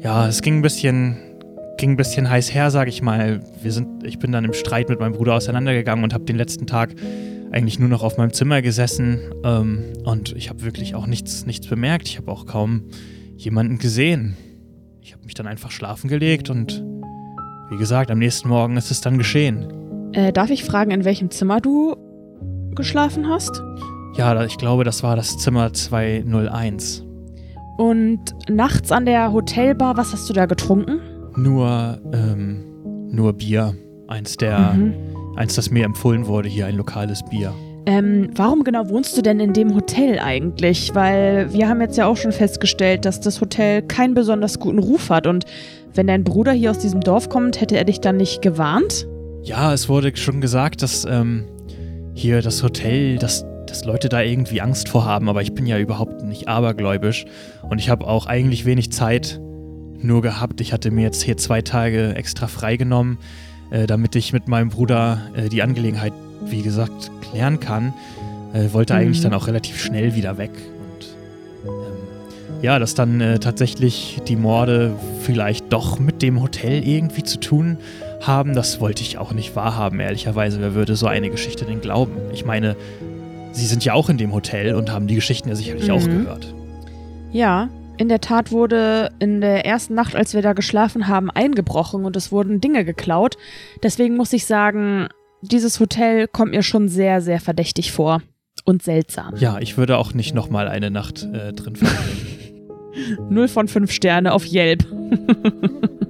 ja, es ging ein bisschen, ging ein bisschen heiß her, sag ich mal. Wir sind, ich bin dann im Streit mit meinem Bruder auseinandergegangen und habe den letzten Tag eigentlich nur noch auf meinem Zimmer gesessen ähm, und ich habe wirklich auch nichts, nichts bemerkt. Ich habe auch kaum jemanden gesehen. Ich habe mich dann einfach schlafen gelegt und wie gesagt, am nächsten Morgen ist es dann geschehen. Äh, darf ich fragen, in welchem Zimmer du geschlafen hast? Ja, ich glaube, das war das Zimmer 201. Und nachts an der Hotelbar, was hast du da getrunken? Nur, ähm, nur Bier. Eins der, Mhm. eins, das mir empfohlen wurde, hier ein lokales Bier. Ähm, warum genau wohnst du denn in dem Hotel eigentlich? Weil wir haben jetzt ja auch schon festgestellt, dass das Hotel keinen besonders guten Ruf hat. Und wenn dein Bruder hier aus diesem Dorf kommt, hätte er dich dann nicht gewarnt? Ja, es wurde schon gesagt, dass ähm, hier das Hotel, dass, dass Leute da irgendwie Angst vor haben, aber ich bin ja überhaupt nicht abergläubisch und ich habe auch eigentlich wenig Zeit nur gehabt. Ich hatte mir jetzt hier zwei Tage extra freigenommen, äh, damit ich mit meinem Bruder äh, die Angelegenheit, wie gesagt, klären kann. Äh, wollte Mhm. eigentlich dann auch relativ schnell wieder weg und ähm, ja, dass dann äh, tatsächlich die Morde vielleicht doch mit dem Hotel irgendwie zu tun haben, das wollte ich auch nicht wahrhaben, ehrlicherweise. Wer würde so eine Geschichte denn glauben? Ich meine, Sie sind ja auch in dem Hotel und haben die Geschichten ja sicherlich auch Mhm. gehört. Ja, in der Tat wurde in der ersten Nacht, als wir da geschlafen haben, eingebrochen und es wurden Dinge geklaut. Deswegen muss ich sagen, dieses Hotel kommt mir schon sehr, sehr verdächtig vor. Und seltsam. Ja, ich würde auch nicht nochmal eine Nacht äh, drin verbringen. Null von fünf Sterne auf Yelp.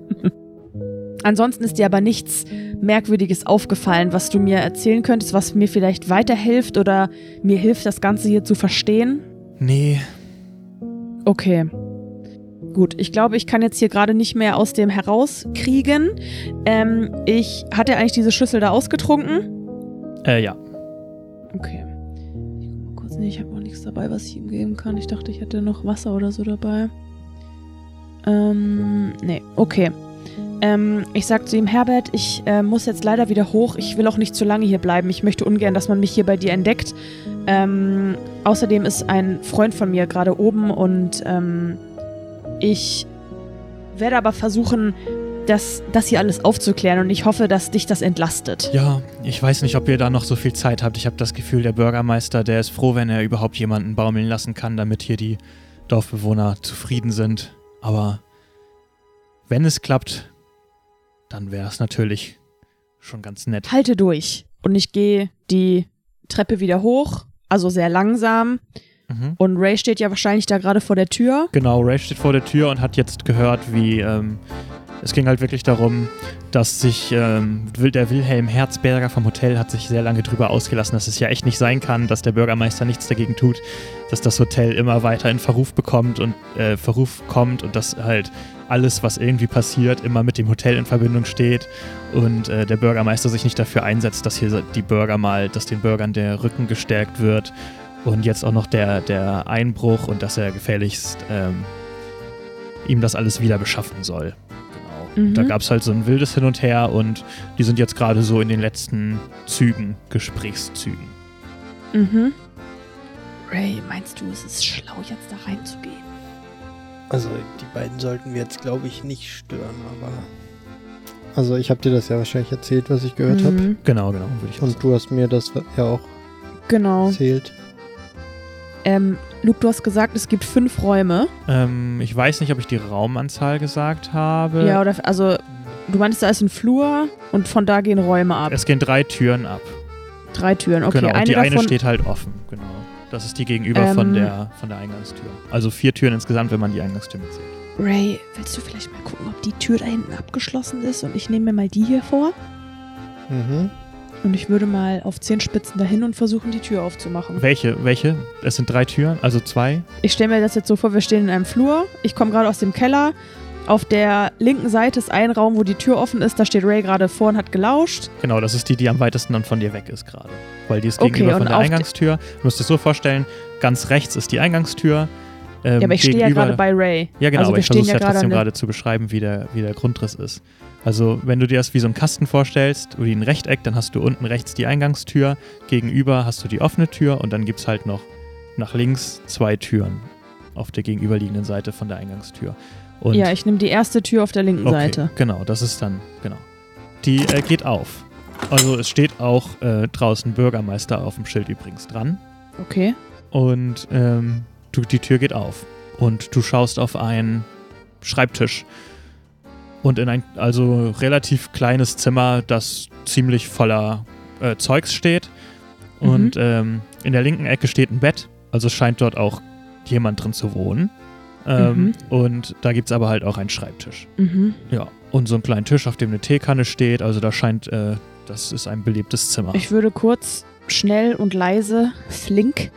Ansonsten ist dir aber nichts Merkwürdiges aufgefallen, was du mir erzählen könntest, was mir vielleicht weiterhilft oder mir hilft, das Ganze hier zu verstehen? nee, Okay. Gut, ich glaube, ich kann jetzt hier gerade nicht mehr aus dem herauskriegen. Ähm, ich hatte eigentlich diese Schüssel da ausgetrunken. äh, ja. Okay. Ich guck mal kurz. Nee, ich habe auch nichts dabei, was ich ihm geben kann. Ich dachte, ich hätte noch Wasser oder so dabei. Ähm, nee, okay. Ähm, ich sag zu ihm, Herbert, ich äh, muss jetzt leider wieder hoch. Ich will auch nicht zu lange hier bleiben. Ich möchte ungern, dass man mich hier bei dir entdeckt. Ähm, außerdem ist ein Freund von mir gerade oben und ähm, ich werde aber versuchen, das, das hier alles aufzuklären und ich hoffe, dass dich das entlastet. Ja, ich weiß nicht, ob ihr da noch so viel Zeit habt. Ich habe das Gefühl, der Bürgermeister, der ist froh, wenn er überhaupt jemanden baumeln lassen kann, damit hier die Dorfbewohner zufrieden sind. Aber wenn es klappt, dann wäre es natürlich schon ganz nett. Halte durch. Und ich gehe die Treppe wieder hoch, also sehr langsam. Mhm. Und Ray steht ja wahrscheinlich da gerade vor der Tür. Genau, Ray steht vor der Tür und hat jetzt gehört, wie, ähm, es ging halt wirklich darum, dass sich ähm, der Wilhelm Herzberger vom Hotel hat sich sehr lange drüber ausgelassen, dass es ja echt nicht sein kann, dass der Bürgermeister nichts dagegen tut, dass das Hotel immer weiter in Verruf bekommt und äh, Verruf kommt und dass halt alles, was irgendwie passiert, immer mit dem Hotel in Verbindung steht und äh, der Bürgermeister sich nicht dafür einsetzt, dass hier die Bürger mal, dass den Bürgern der Rücken gestärkt wird und jetzt auch noch der, der Einbruch und dass er gefälligst ähm, ihm das alles wieder beschaffen soll. Genau. Mhm. Da gab es halt so ein wildes Hin und Her und die sind jetzt gerade so in den letzten Zügen, Gesprächszügen. Mhm. Ray, meinst du, es ist schlau, jetzt da reinzugehen? Also die beiden sollten wir jetzt, glaube ich, nicht stören, aber... Also ich habe dir das ja wahrscheinlich erzählt, was ich gehört habe. Mhm. Genau, genau, würde ich auch Und du hast mir das ja auch Genau. erzählt. Ähm, Luke, du hast gesagt, es gibt fünf Räume. Ähm, ich weiß nicht, ob ich die Raumanzahl gesagt habe. Ja, oder also du meintest, da ist ein Flur und von da gehen Räume ab. es gehen drei Türen ab. Drei Türen, okay. genau, und eine die eine steht halt offen. Genau. Das ist die gegenüber von, Ähm. der, von der Eingangstür. Also vier Türen insgesamt, wenn man die Eingangstür mitzählt. Ray, willst du vielleicht mal gucken, ob die Tür da hinten abgeschlossen ist und ich nehme mir mal die hier vor? Mhm. Und ich würde mal auf Zehenspitzen dahin und versuchen, die Tür aufzumachen. Welche? Welche? Es sind drei Türen, also zwei. Ich stelle mir das jetzt so vor, wir stehen in einem Flur. Ich komme gerade aus dem Keller. Auf der linken Seite ist ein Raum, wo die Tür offen ist. Da steht Ray gerade vor und hat gelauscht. Genau, das ist die, die am weitesten dann von dir weg ist gerade. Weil die ist Okay, gegenüber von der Eingangstür. Du musst dir so vorstellen, ganz rechts ist die Eingangstür. Ähm, ja, aber ich stehe ja gerade bei Ray. Ja, genau, also aber ich versuche stehen ja trotzdem gerade zu beschreiben, wie der, wie der Grundriss ist. Also, wenn du dir das wie so einen Kasten vorstellst, wie ein Rechteck, dann hast du unten rechts die Eingangstür, gegenüber hast du die offene Tür und dann gibt es halt noch nach links zwei Türen auf der gegenüberliegenden Seite von der Eingangstür. Und ja, ich nehme die erste Tür auf der linken okay, Seite. Genau, das ist dann, genau. Die äh, geht auf. Also, es steht auch äh, draußen Bürgermeister auf dem Schild übrigens dran. Okay. Und ähm, du, die Tür geht auf. Und du schaust auf einen Schreibtisch. Und in ein also relativ kleines Zimmer, das ziemlich voller äh, Zeugs steht. Und ähm, in der linken Ecke steht ein Bett. Also scheint dort auch jemand drin zu wohnen. Ähm, Mhm. Und da gibt es aber halt auch einen Schreibtisch. Mhm. Ja. Und so einen kleinen Tisch, auf dem eine Teekanne steht. Also da scheint, äh, das ist ein belebtes Zimmer. Ich würde kurz, schnell und leise, flink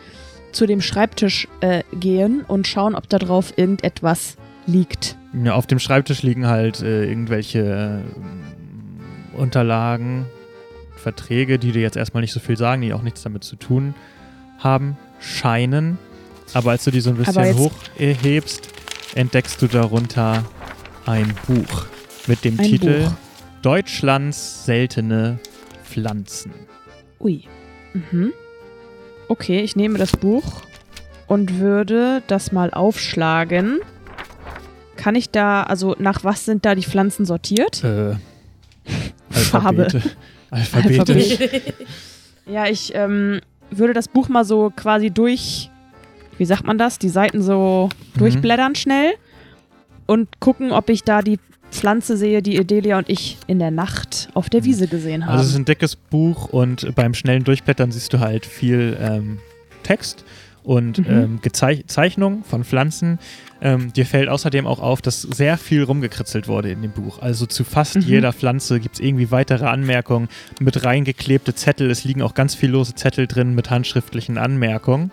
zu dem Schreibtisch äh, gehen und schauen, ob da drauf irgendetwas liegt. Ja, auf dem Schreibtisch liegen halt äh, irgendwelche äh, Unterlagen, Verträge, die dir jetzt erstmal nicht so viel sagen, die auch nichts damit zu tun haben, scheinen. Aber als du die so ein bisschen hochhebst, entdeckst du darunter ein Buch mit dem Ein Titel Buch. Deutschlands seltene Pflanzen. Ui. Mhm. Okay, ich nehme das Buch und würde das mal aufschlagen. Kann ich da, also nach was sind da die Pflanzen sortiert? Äh, Farbe. Alphabetisch. Ja, ich ähm, würde das Buch mal so quasi durch, wie sagt man das, die Seiten so Mhm. durchblättern schnell und gucken, ob ich da die Pflanze sehe, die Edelia und ich in der Nacht auf der Wiese gesehen haben. Also es ist ein dickes Buch und beim schnellen Durchblättern siehst du halt viel ähm, Text und Mhm. ähm, Zeichnungen von Pflanzen. Ähm, dir fällt außerdem auch auf, dass sehr viel rumgekritzelt wurde in dem Buch. Also zu fast Mhm. jeder Pflanze gibt es irgendwie weitere Anmerkungen mit reingeklebte Zettel. Es liegen auch ganz viele lose Zettel drin mit handschriftlichen Anmerkungen.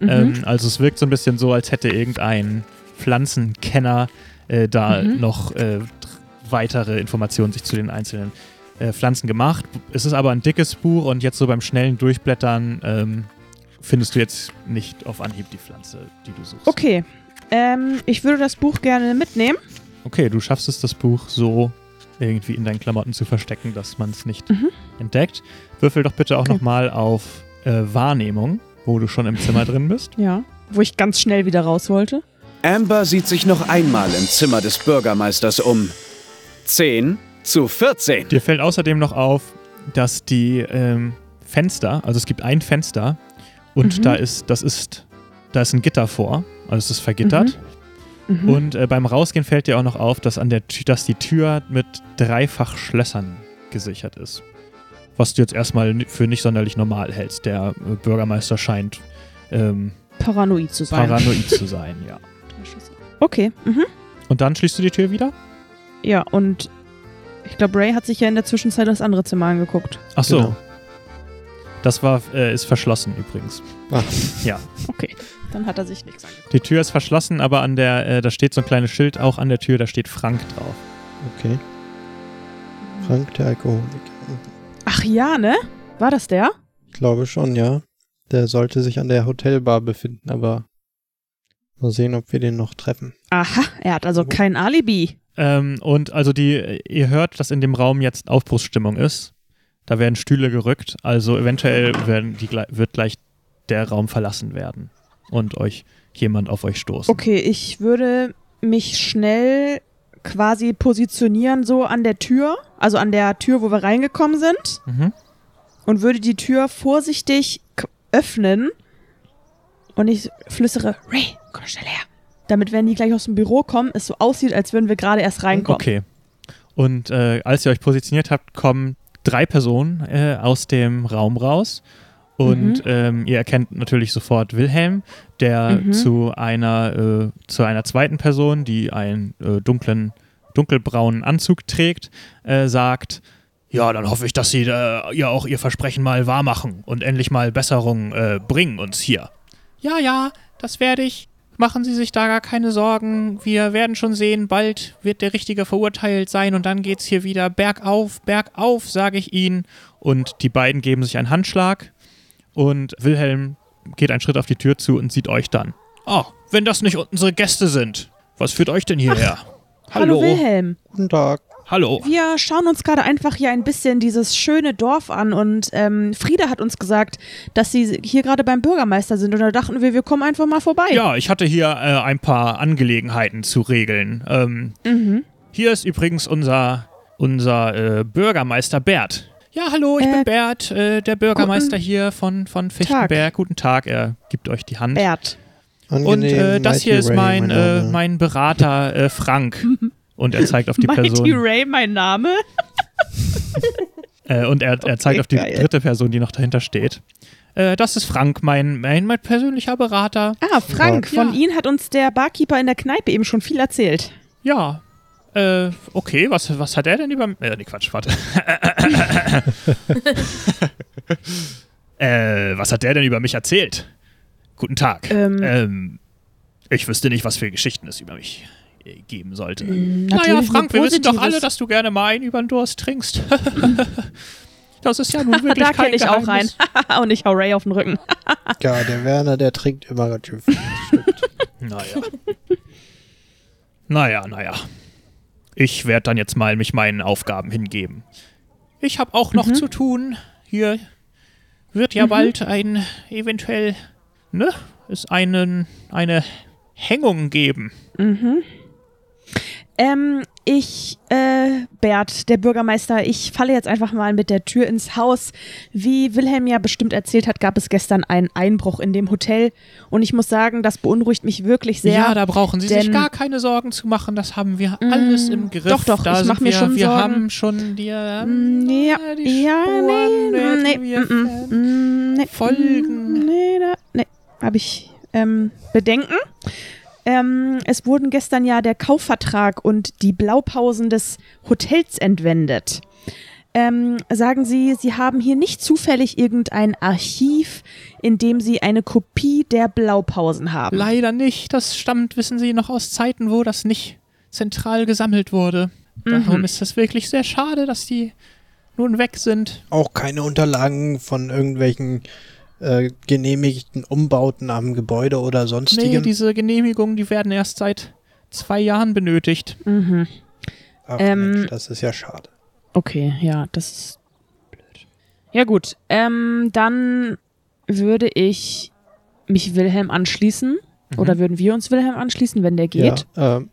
Mhm. Ähm, also es wirkt so ein bisschen so, als hätte irgendein Pflanzenkenner äh, da Mhm. noch äh, weitere Informationen sich zu den einzelnen äh, Pflanzen gemacht. Es ist aber ein dickes Buch und jetzt so beim schnellen Durchblättern ähm, findest du jetzt nicht auf Anhieb die Pflanze, die du suchst. okay. Ähm, ich würde das Buch gerne mitnehmen. Okay, du schaffst es, das Buch so irgendwie in deinen Klamotten zu verstecken, dass man es nicht Mhm. entdeckt. Würfel doch bitte auch Okay. nochmal auf äh, Wahrnehmung, wo du schon im Zimmer drin bist. Ja. Wo ich ganz schnell wieder raus wollte. Amber sieht sich noch einmal im Zimmer des Bürgermeisters um. 10 zu 14. Dir fällt außerdem noch auf, dass die ähm, Fenster, also es gibt ein Fenster und Mhm. da ist, das ist, da ist ein Gitter vor, also es ist vergittert. Mhm. Und äh, beim Rausgehen fällt dir auch noch auf, dass, an der, dass die Tür mit dreifach Schlössern gesichert ist. Was du jetzt erstmal für nicht sonderlich normal hältst. Der äh, Bürgermeister scheint ähm, Paranoid zu sein. paranoid zu sein, ja. Okay. Mhm. Und dann schließt du die Tür wieder? Ja, und ich glaube, Ray hat sich ja in der Zwischenzeit das andere Zimmer angeguckt. Ach so. Genau. Das war, äh, ist verschlossen übrigens. Ah. Ja. Okay, dann hat er sich nichts angeguckt. Die Tür ist verschlossen, aber an der, äh, da steht so ein kleines Schild auch an der Tür, da steht Frank drauf. Okay. Frank der Alkoholiker. Ach ja, ne? War das der? Ich glaube schon, ja. Der sollte sich an der Hotelbar befinden, aber mal sehen, ob wir den noch treffen. Aha, er hat also kein Alibi. Ähm, und also die, ihr hört, dass in dem Raum jetzt Aufbruchsstimmung ist. Da werden Stühle gerückt, also eventuell die, wird gleich der Raum verlassen werden und euch jemand auf euch stoßen. Okay, ich würde mich schnell quasi positionieren, so an der Tür, also an der Tür, wo wir reingekommen sind, Mhm. und würde die Tür vorsichtig öffnen. Und ich flüstere, Ray, komm schnell her. Damit, wenn die gleich aus dem Büro kommen, es so aussieht, als würden wir gerade erst reinkommen. Okay. Und äh, als ihr euch positioniert habt, kommen drei Personen äh, aus dem Raum raus. Und Mhm. ähm, ihr erkennt natürlich sofort Wilhelm, der Mhm. zu einer äh, zu einer zweiten Person, die einen äh, dunklen, dunkelbraunen Anzug trägt, äh, sagt: Ja, dann hoffe ich, dass Sie äh, ja auch Ihr Versprechen mal wahrmachen und endlich mal Besserung äh, bringen uns hier. Ja, ja, das werde ich. Machen Sie sich da gar keine Sorgen. Wir werden schon sehen, bald wird der Richtige verurteilt sein und dann geht's hier wieder bergauf, bergauf, sage ich Ihnen. Und die beiden geben sich einen Handschlag und Wilhelm geht einen Schritt auf die Tür zu und sieht euch dann. Oh, wenn das nicht unsere Gäste sind. Was führt euch denn hierher? Hallo Wilhelm. Guten Tag. Hallo. Wir schauen uns gerade einfach hier ein bisschen dieses schöne Dorf an und ähm, Frieda hat uns gesagt, dass sie hier gerade beim Bürgermeister sind und da dachten wir, wir kommen einfach mal vorbei. Ja, ich hatte hier äh, ein paar Angelegenheiten zu regeln. Ähm, Mhm. hier ist übrigens unser, unser äh, Bürgermeister Bert. Ja, hallo, ich Äh, bin Bert, äh, der Bürgermeister hier von, von Fichtenberg. Guten Tag, er gibt euch die Hand. Bert. Und Angenehm, äh, das Mighty hier ist Ray, mein, äh, mein Berater äh, Frank. Und er zeigt auf die Mighty Person. Ray, mein Name. Äh, und er, er zeigt auf die geil. dritte Person, die noch dahinter steht. Äh, das ist Frank, mein, mein, mein persönlicher Berater. Ah, Frank, Ja. von Ihnen hat uns der Barkeeper in der Kneipe eben schon viel erzählt. Ja. Äh, okay, was, was hat er denn über. Äh, nee, Quatsch, warte. äh, was hat der denn über mich erzählt? Guten Tag. Ähm. Ähm, ich wüsste nicht, was für Geschichten es über mich geben sollte. Naja, Natürlich Frank, wir wissen doch alle, dass du gerne mal einen über den Durst trinkst. das ist ja nun wirklich da kein ich auch rein. Und ich hau Ray auf den Rücken. Ja, der Werner, der trinkt immer relativ viel. Das stimmt. Naja. naja, naja. Ich werde dann jetzt mal mich meinen Aufgaben hingeben. Ich habe auch noch Mhm. zu tun. Hier wird ja bald ein eventuell, ne, es einen, eine Hängung geben. Mhm. Ähm, ich, äh, Bert, der Bürgermeister, ich falle jetzt einfach mal mit der Tür ins Haus. Wie Wilhelm ja bestimmt erzählt hat, gab es gestern einen Einbruch in dem Hotel. Und ich muss sagen, das beunruhigt mich wirklich sehr. ja, da brauchen Sie sich gar keine Sorgen zu machen. Das haben wir alles im Griff. doch, doch, da ich mach mir wir, schon Wir Sorgen. haben schon die, äh, Mm, ja, die ja, Spuren nee, werden nee, wir mm, mm, mm, nee, folgen. mm, Nee, da, nee, habe ich ähm, Bedenken. Ähm, es wurden gestern ja der Kaufvertrag und die Blaupausen des Hotels entwendet. Ähm, sagen Sie, Sie haben hier nicht zufällig irgendein Archiv, in dem Sie eine Kopie der Blaupausen haben? Leider nicht. Das stammt, wissen Sie, noch aus Zeiten, wo das nicht zentral gesammelt wurde. Darum Mhm. ist es wirklich sehr schade, dass die nun weg sind. Auch keine Unterlagen von irgendwelchen äh, genehmigten Umbauten am Gebäude oder Nee, sonstigem. diese Genehmigungen, die werden erst seit zwei Jahren benötigt. Mhm. Ach, ähm, Mensch, das ist ja schade. Okay, ja, das ist blöd. Ja gut, ähm, dann würde ich mich Wilhelm anschließen. Oder würden wir uns Wilhelm anschließen, wenn der geht? Ja, äh,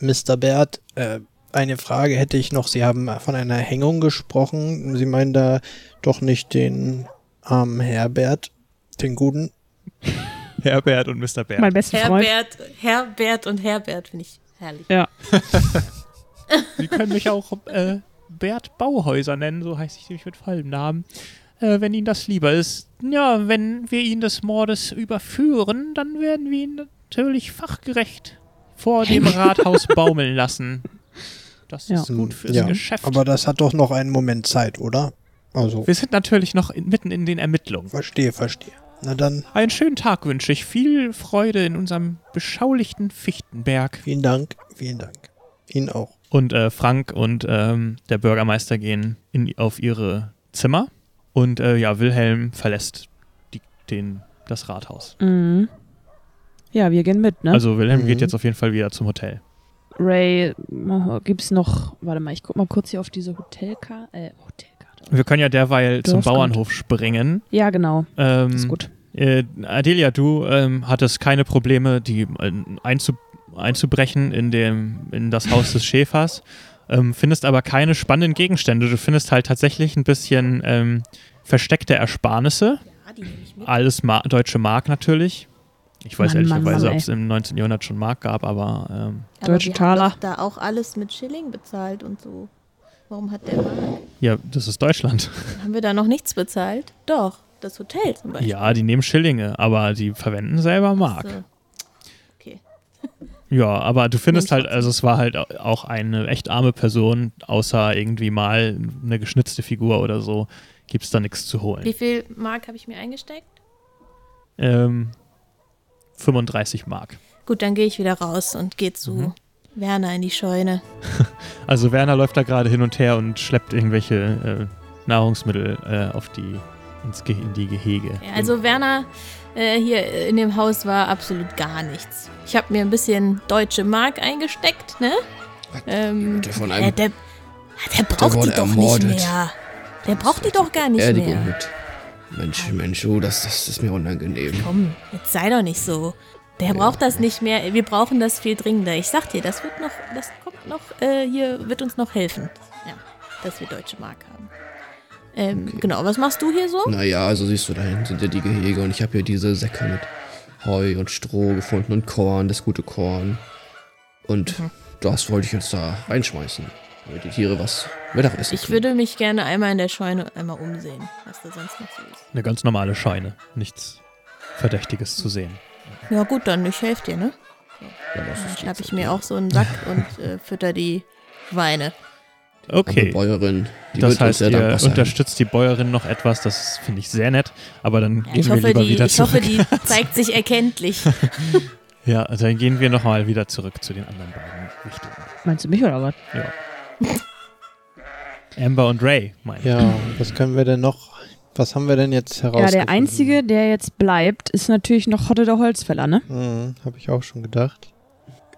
Mr. Bert, äh, eine Frage hätte ich noch. Sie haben von einer Hängung gesprochen. Sie meinen da doch nicht den armen Herbert, den guten. Herbert und Mr. Bert. Mein bester Freund. Herbert, Herbert und Herbert finde ich herrlich. Ja. Sie können mich auch äh, Bert Bauhäuser nennen, so heiße ich nämlich mit vollem Namen. Äh, wenn Ihnen das lieber ist. Ja, wenn wir ihn des Mordes überführen, dann werden wir ihn natürlich fachgerecht vor dem Rathaus baumeln lassen. Das Ja. ist gut fürs ja, Geschäft. aber das hat doch noch einen Moment Zeit, oder? Also, wir sind natürlich noch in, mitten in den Ermittlungen. verstehe, verstehe. Na dann, Einen schönen Tag wünsche ich. Viel Freude in unserem beschaulichten Fichtenberg. vielen Dank, vielen Dank. Ihnen auch. Und äh, Frank und ähm, der Bürgermeister gehen in, auf ihre Zimmer. Und äh, ja, Wilhelm verlässt die, den, das Rathaus. Mhm. Ja, wir gehen mit, ne? Also Wilhelm Mhm. geht jetzt auf jeden Fall wieder zum Hotel. Ray, gibt's noch, warte mal, ich guck mal kurz hier auf diese Hotelkarte. Äh, Hotelkarte. Wir können ja derweil Du zum. Bauernhof springen. Ja, genau. Ähm, Das ist gut. Äh, Adelia, du ähm, hattest keine Probleme, die äh, einzu, einzubrechen in, dem, in das Haus des Schäfers, ähm, findest aber keine spannenden Gegenstände. Du findest halt tatsächlich ein bisschen ähm, versteckte Ersparnisse. Ja, die nehme ich mit. Alles Ma deutsche Mark natürlich. Ich weiß Mann, ehrlicherweise, ob es im 19. Jahrhundert schon Mark gab, aber ähm, Aber Deutsche Taler. Da auch alles mit Schilling bezahlt und so. Warum hat der Mark? ja, das ist Deutschland. Haben wir da noch nichts bezahlt? Doch, das Hotel zum Beispiel. Ja, die nehmen Schillinge, aber die verwenden selber Mark. So. Okay. Ja, aber du findest halt, also es war halt auch eine echt arme Person, außer irgendwie mal eine geschnitzte Figur oder so, gibt es da nichts zu Wie holen. viel Mark habe ich mir eingesteckt? Ähm, 35 Mark. Gut, dann gehe ich wieder raus und gehe zu Mhm. Werner in die Scheune. Also Werner läuft da gerade hin und her und schleppt irgendwelche äh, Nahrungsmittel äh, auf die, ins Ge in die Gehege. Ja, also Werner äh, hier in dem Haus war absolut gar nichts. Ich habe mir ein bisschen deutsche Mark eingesteckt, ne? Ähm, Der von äh, einem der, der braucht wurde die doch ermordet. nicht mehr. Der braucht die doch gar nicht Beerdigung mehr. mit. Mensch, Mensch, oh, das, das ist mir unangenehm. Komm, jetzt sei doch nicht so. Der braucht das nicht mehr. Wir brauchen das viel dringender. Ich sag dir, das wird noch, das kommt noch, äh, hier wird uns noch helfen. Ja, dass wir deutsche Mark haben. Ähm, Genau, was machst du hier so? Naja, also siehst du, da hinten sind ja die Gehege und ich habe hier diese Säcke mit Heu und Stroh gefunden und Korn, das gute Korn. Und Mhm. das wollte ich jetzt da reinschmeißen, damit die Tiere was Mittagessen Ich würde mich gerne einmal in der Scheune einmal umsehen, was da sonst noch so ist. Eine ganz normale Scheune. Nichts Verdächtiges zu sehen. Ja gut, dann ich helfe dir, ne? Ja, das Dann schnapp ich mir auch so einen Sack und äh, fütter die. Arme Okay. Bäuerin, die Das heißt, ihr unterstützt die Bäuerin noch etwas, das finde ich sehr nett, aber dann Ja, gehen ich wir hoffe, lieber die, wieder ich zurück. hoffe, die zeigt sich erkenntlich. Ja, dann gehen wir nochmal wieder zurück zu den anderen beiden Richtungen. Meinst du mich oder was? Amber und Ray, meine ich. Ja, was können wir denn noch, was haben wir denn jetzt Ja, herausgefunden? der einzige, der jetzt bleibt, ist natürlich noch Hotte der Holzfäller, ne? Mhm, Habe ich auch schon gedacht.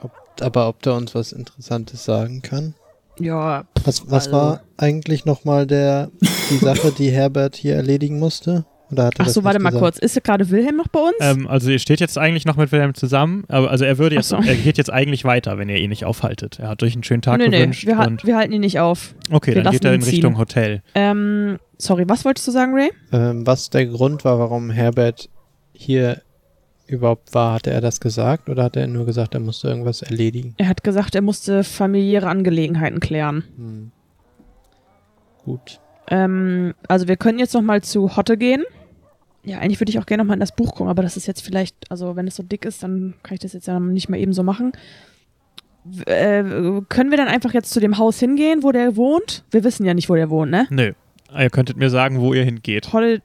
Ob, aber ob der uns was Interessantes sagen kann? Ja, Was, was Also- war eigentlich nochmal der, die Sache, die Herbert hier erledigen musste? Oder hat er ach das so, warte mal gesagt? kurz. Ist gerade Wilhelm noch bei uns? Ähm, also ihr steht jetzt eigentlich noch mit Wilhelm zusammen, aber also er würde jetzt, so. er geht jetzt eigentlich weiter, wenn ihr ihn nicht aufhaltet. Er hat euch einen schönen Tag nee, nee, gewünscht wir, ha- und wir halten ihn nicht auf. okay, wir dann geht er in ziehen. Richtung Hotel. Ähm, sorry, was wolltest du sagen, Ray? Ähm, was der Grund war, warum Herbert hier überhaupt war, hatte er das gesagt oder hat er nur gesagt, er musste irgendwas erledigen? Er hat gesagt, er musste familiäre Angelegenheiten klären. Hm. Gut. Ähm, also wir können jetzt noch mal zu Hotte gehen. Ja, eigentlich würde ich auch gerne noch mal in das Buch gucken, aber das ist jetzt vielleicht, also wenn es so dick ist, dann kann ich das jetzt ja nicht mal eben so machen. Äh, können wir dann einfach jetzt zu dem Haus hingehen, wo der wohnt? Wir wissen ja nicht, wo der wohnt, ne? Nö. Ihr könntet mir sagen, wo ihr hingeht. Hotte,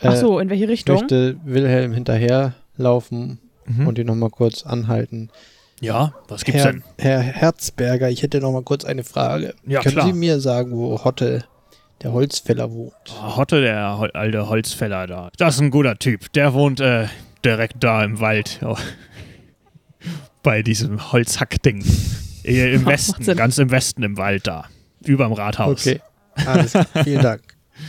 ach Äh, so, in welche Richtung? möchte Wilhelm hinterherlaufen Mhm. und ihn nochmal kurz anhalten. ja, was gibt's Herr, denn? Herr Herzberger, ich hätte nochmal kurz eine Frage. Ja, Können klar. Sie mir sagen, wo Hotte, der Holzfäller, wohnt? Ah, Hotte, der Hol alte Holzfäller da. Das ist ein guter Typ. Der wohnt äh, direkt da im Wald. Oh. Bei diesem Holzhackding. Äh, Im Westen, ganz im Westen im Wald da. Überm Rathaus. Okay, alles klar. Vielen Dank.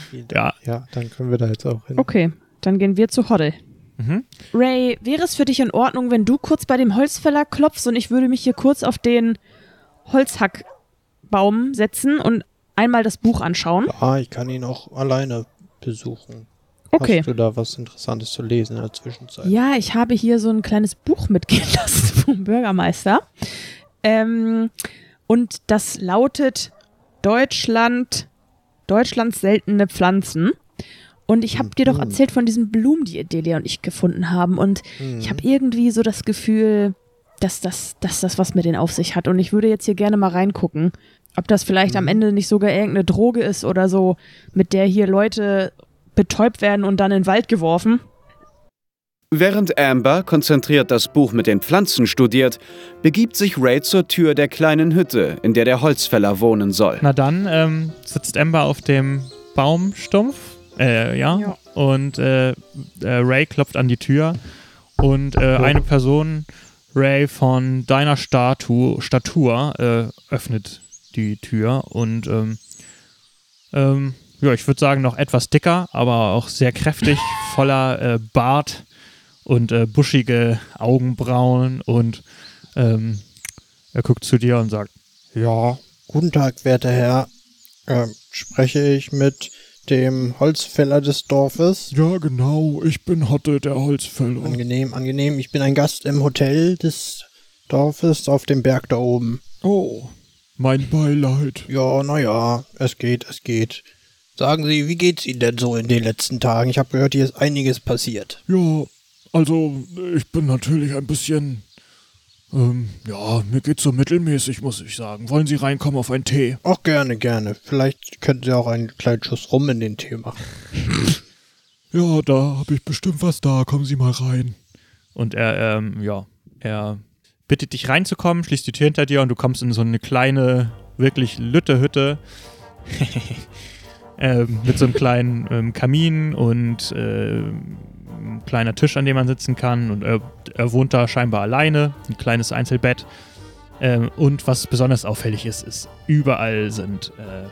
Vielen Dank. Ja. Ja, dann können wir da jetzt auch hin. Okay, dann gehen wir zu Hotte. Mhm. Ray, wäre es für dich in Ordnung, wenn du kurz bei dem Holzfäller klopfst und ich würde mich hier kurz auf den Holzhackbaum setzen und einmal das Buch anschauen? Ah, ich kann ihn auch alleine besuchen. Okay. Hast du da was Interessantes zu lesen in der Zwischenzeit? Ja, ich habe hier so ein kleines Buch mitgehen lassen vom Bürgermeister. Ähm, und das lautet Deutschland, Deutschlands seltene Pflanzen. Und ich habe dir doch Mhm. erzählt von diesen Blumen, die Delia und ich gefunden haben. Und Mhm. ich habe irgendwie so das Gefühl, dass das, dass das was mit denen auf sich hat. Und ich würde jetzt hier gerne mal reingucken, ob das vielleicht am Ende nicht sogar irgendeine Droge ist oder so, mit der hier Leute betäubt werden und dann in den Wald geworfen. Während Amber konzentriert das Buch mit den Pflanzen studiert, begibt sich Ray zur Tür der kleinen Hütte, in der der Holzfäller wohnen soll. Na dann ähm, sitzt Amber auf dem Baumstumpf, äh, ja, Ja. und äh, äh, Ray klopft an die Tür und äh, eine Person, Ray von deiner Statu Statur, äh, öffnet die Tür und ähm, ähm, ja, ich würde sagen noch etwas dicker, aber auch sehr kräftig, voller äh, Bart und äh, buschige Augenbrauen und ähm, er guckt zu dir und sagt, Ja, guten Tag, werter Herr. Ähm, spreche ich mit dem Holzfäller des Dorfes? Ja, genau. Ich bin Hotte, der Holzfäller. Angenehm, angenehm. Ich bin ein Gast im Hotel des Dorfes auf dem Berg da oben. Oh, mein Beileid. Ja, naja, es geht, es geht. Sagen Sie, wie geht's Ihnen denn so in den letzten Tagen? Ich habe gehört, hier ist einiges passiert. Ja, also ich bin natürlich ein bisschen. Ähm, ja, mir geht's so mittelmäßig, muss ich sagen. Wollen Sie reinkommen auf einen Tee? Auch gerne, gerne. Vielleicht könnten Sie auch einen kleinen Schuss rum in den Tee machen. Ja, da habe ich bestimmt was da. Kommen Sie mal rein. Und er, ähm, ja, er bittet dich reinzukommen, schließt die Tür hinter dir und du kommst in so eine kleine, wirklich Lütte-Hütte. ähm, mit so einem kleinen ähm, Kamin und ein kleiner Tisch, an dem man sitzen kann. Und er, er wohnt da scheinbar alleine, ein kleines Einzelbett. Ähm, und was besonders auffällig ist, ist, überall sind äh,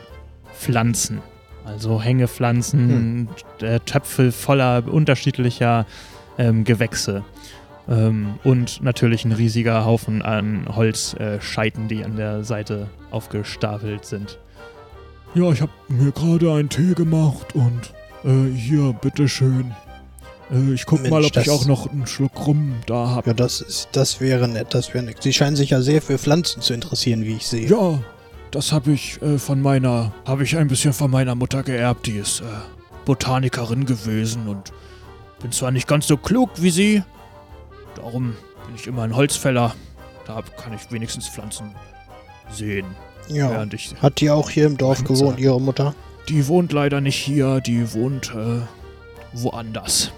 Pflanzen. Also Hängepflanzen, äh, Töpfe voller unterschiedlicher ähm, Gewächse. Ähm, und natürlich ein riesiger Haufen an Holzscheiten, die an der Seite aufgestapelt sind. Ja, ich habe mir gerade einen Tee gemacht und äh, hier, bitteschön. Äh, ich guck Mensch, mal, ob ich auch noch einen Schluck rum da habe. Ja, das ist, das wäre nett, das wäre nett. Sie scheinen sich ja sehr für Pflanzen zu interessieren, wie ich sehe. Ja, das habe ich äh, von meiner, habe ich ein bisschen von meiner Mutter geerbt. Die ist äh, Botanikerin gewesen und bin zwar nicht ganz so klug wie sie, darum bin ich immer ein Holzfäller. Da kann ich wenigstens Pflanzen sehen, Ja. Hat die auch hier im Dorf gewohnt, Zeit. ihre Mutter? Die wohnt leider nicht hier, die wohnt äh, woanders.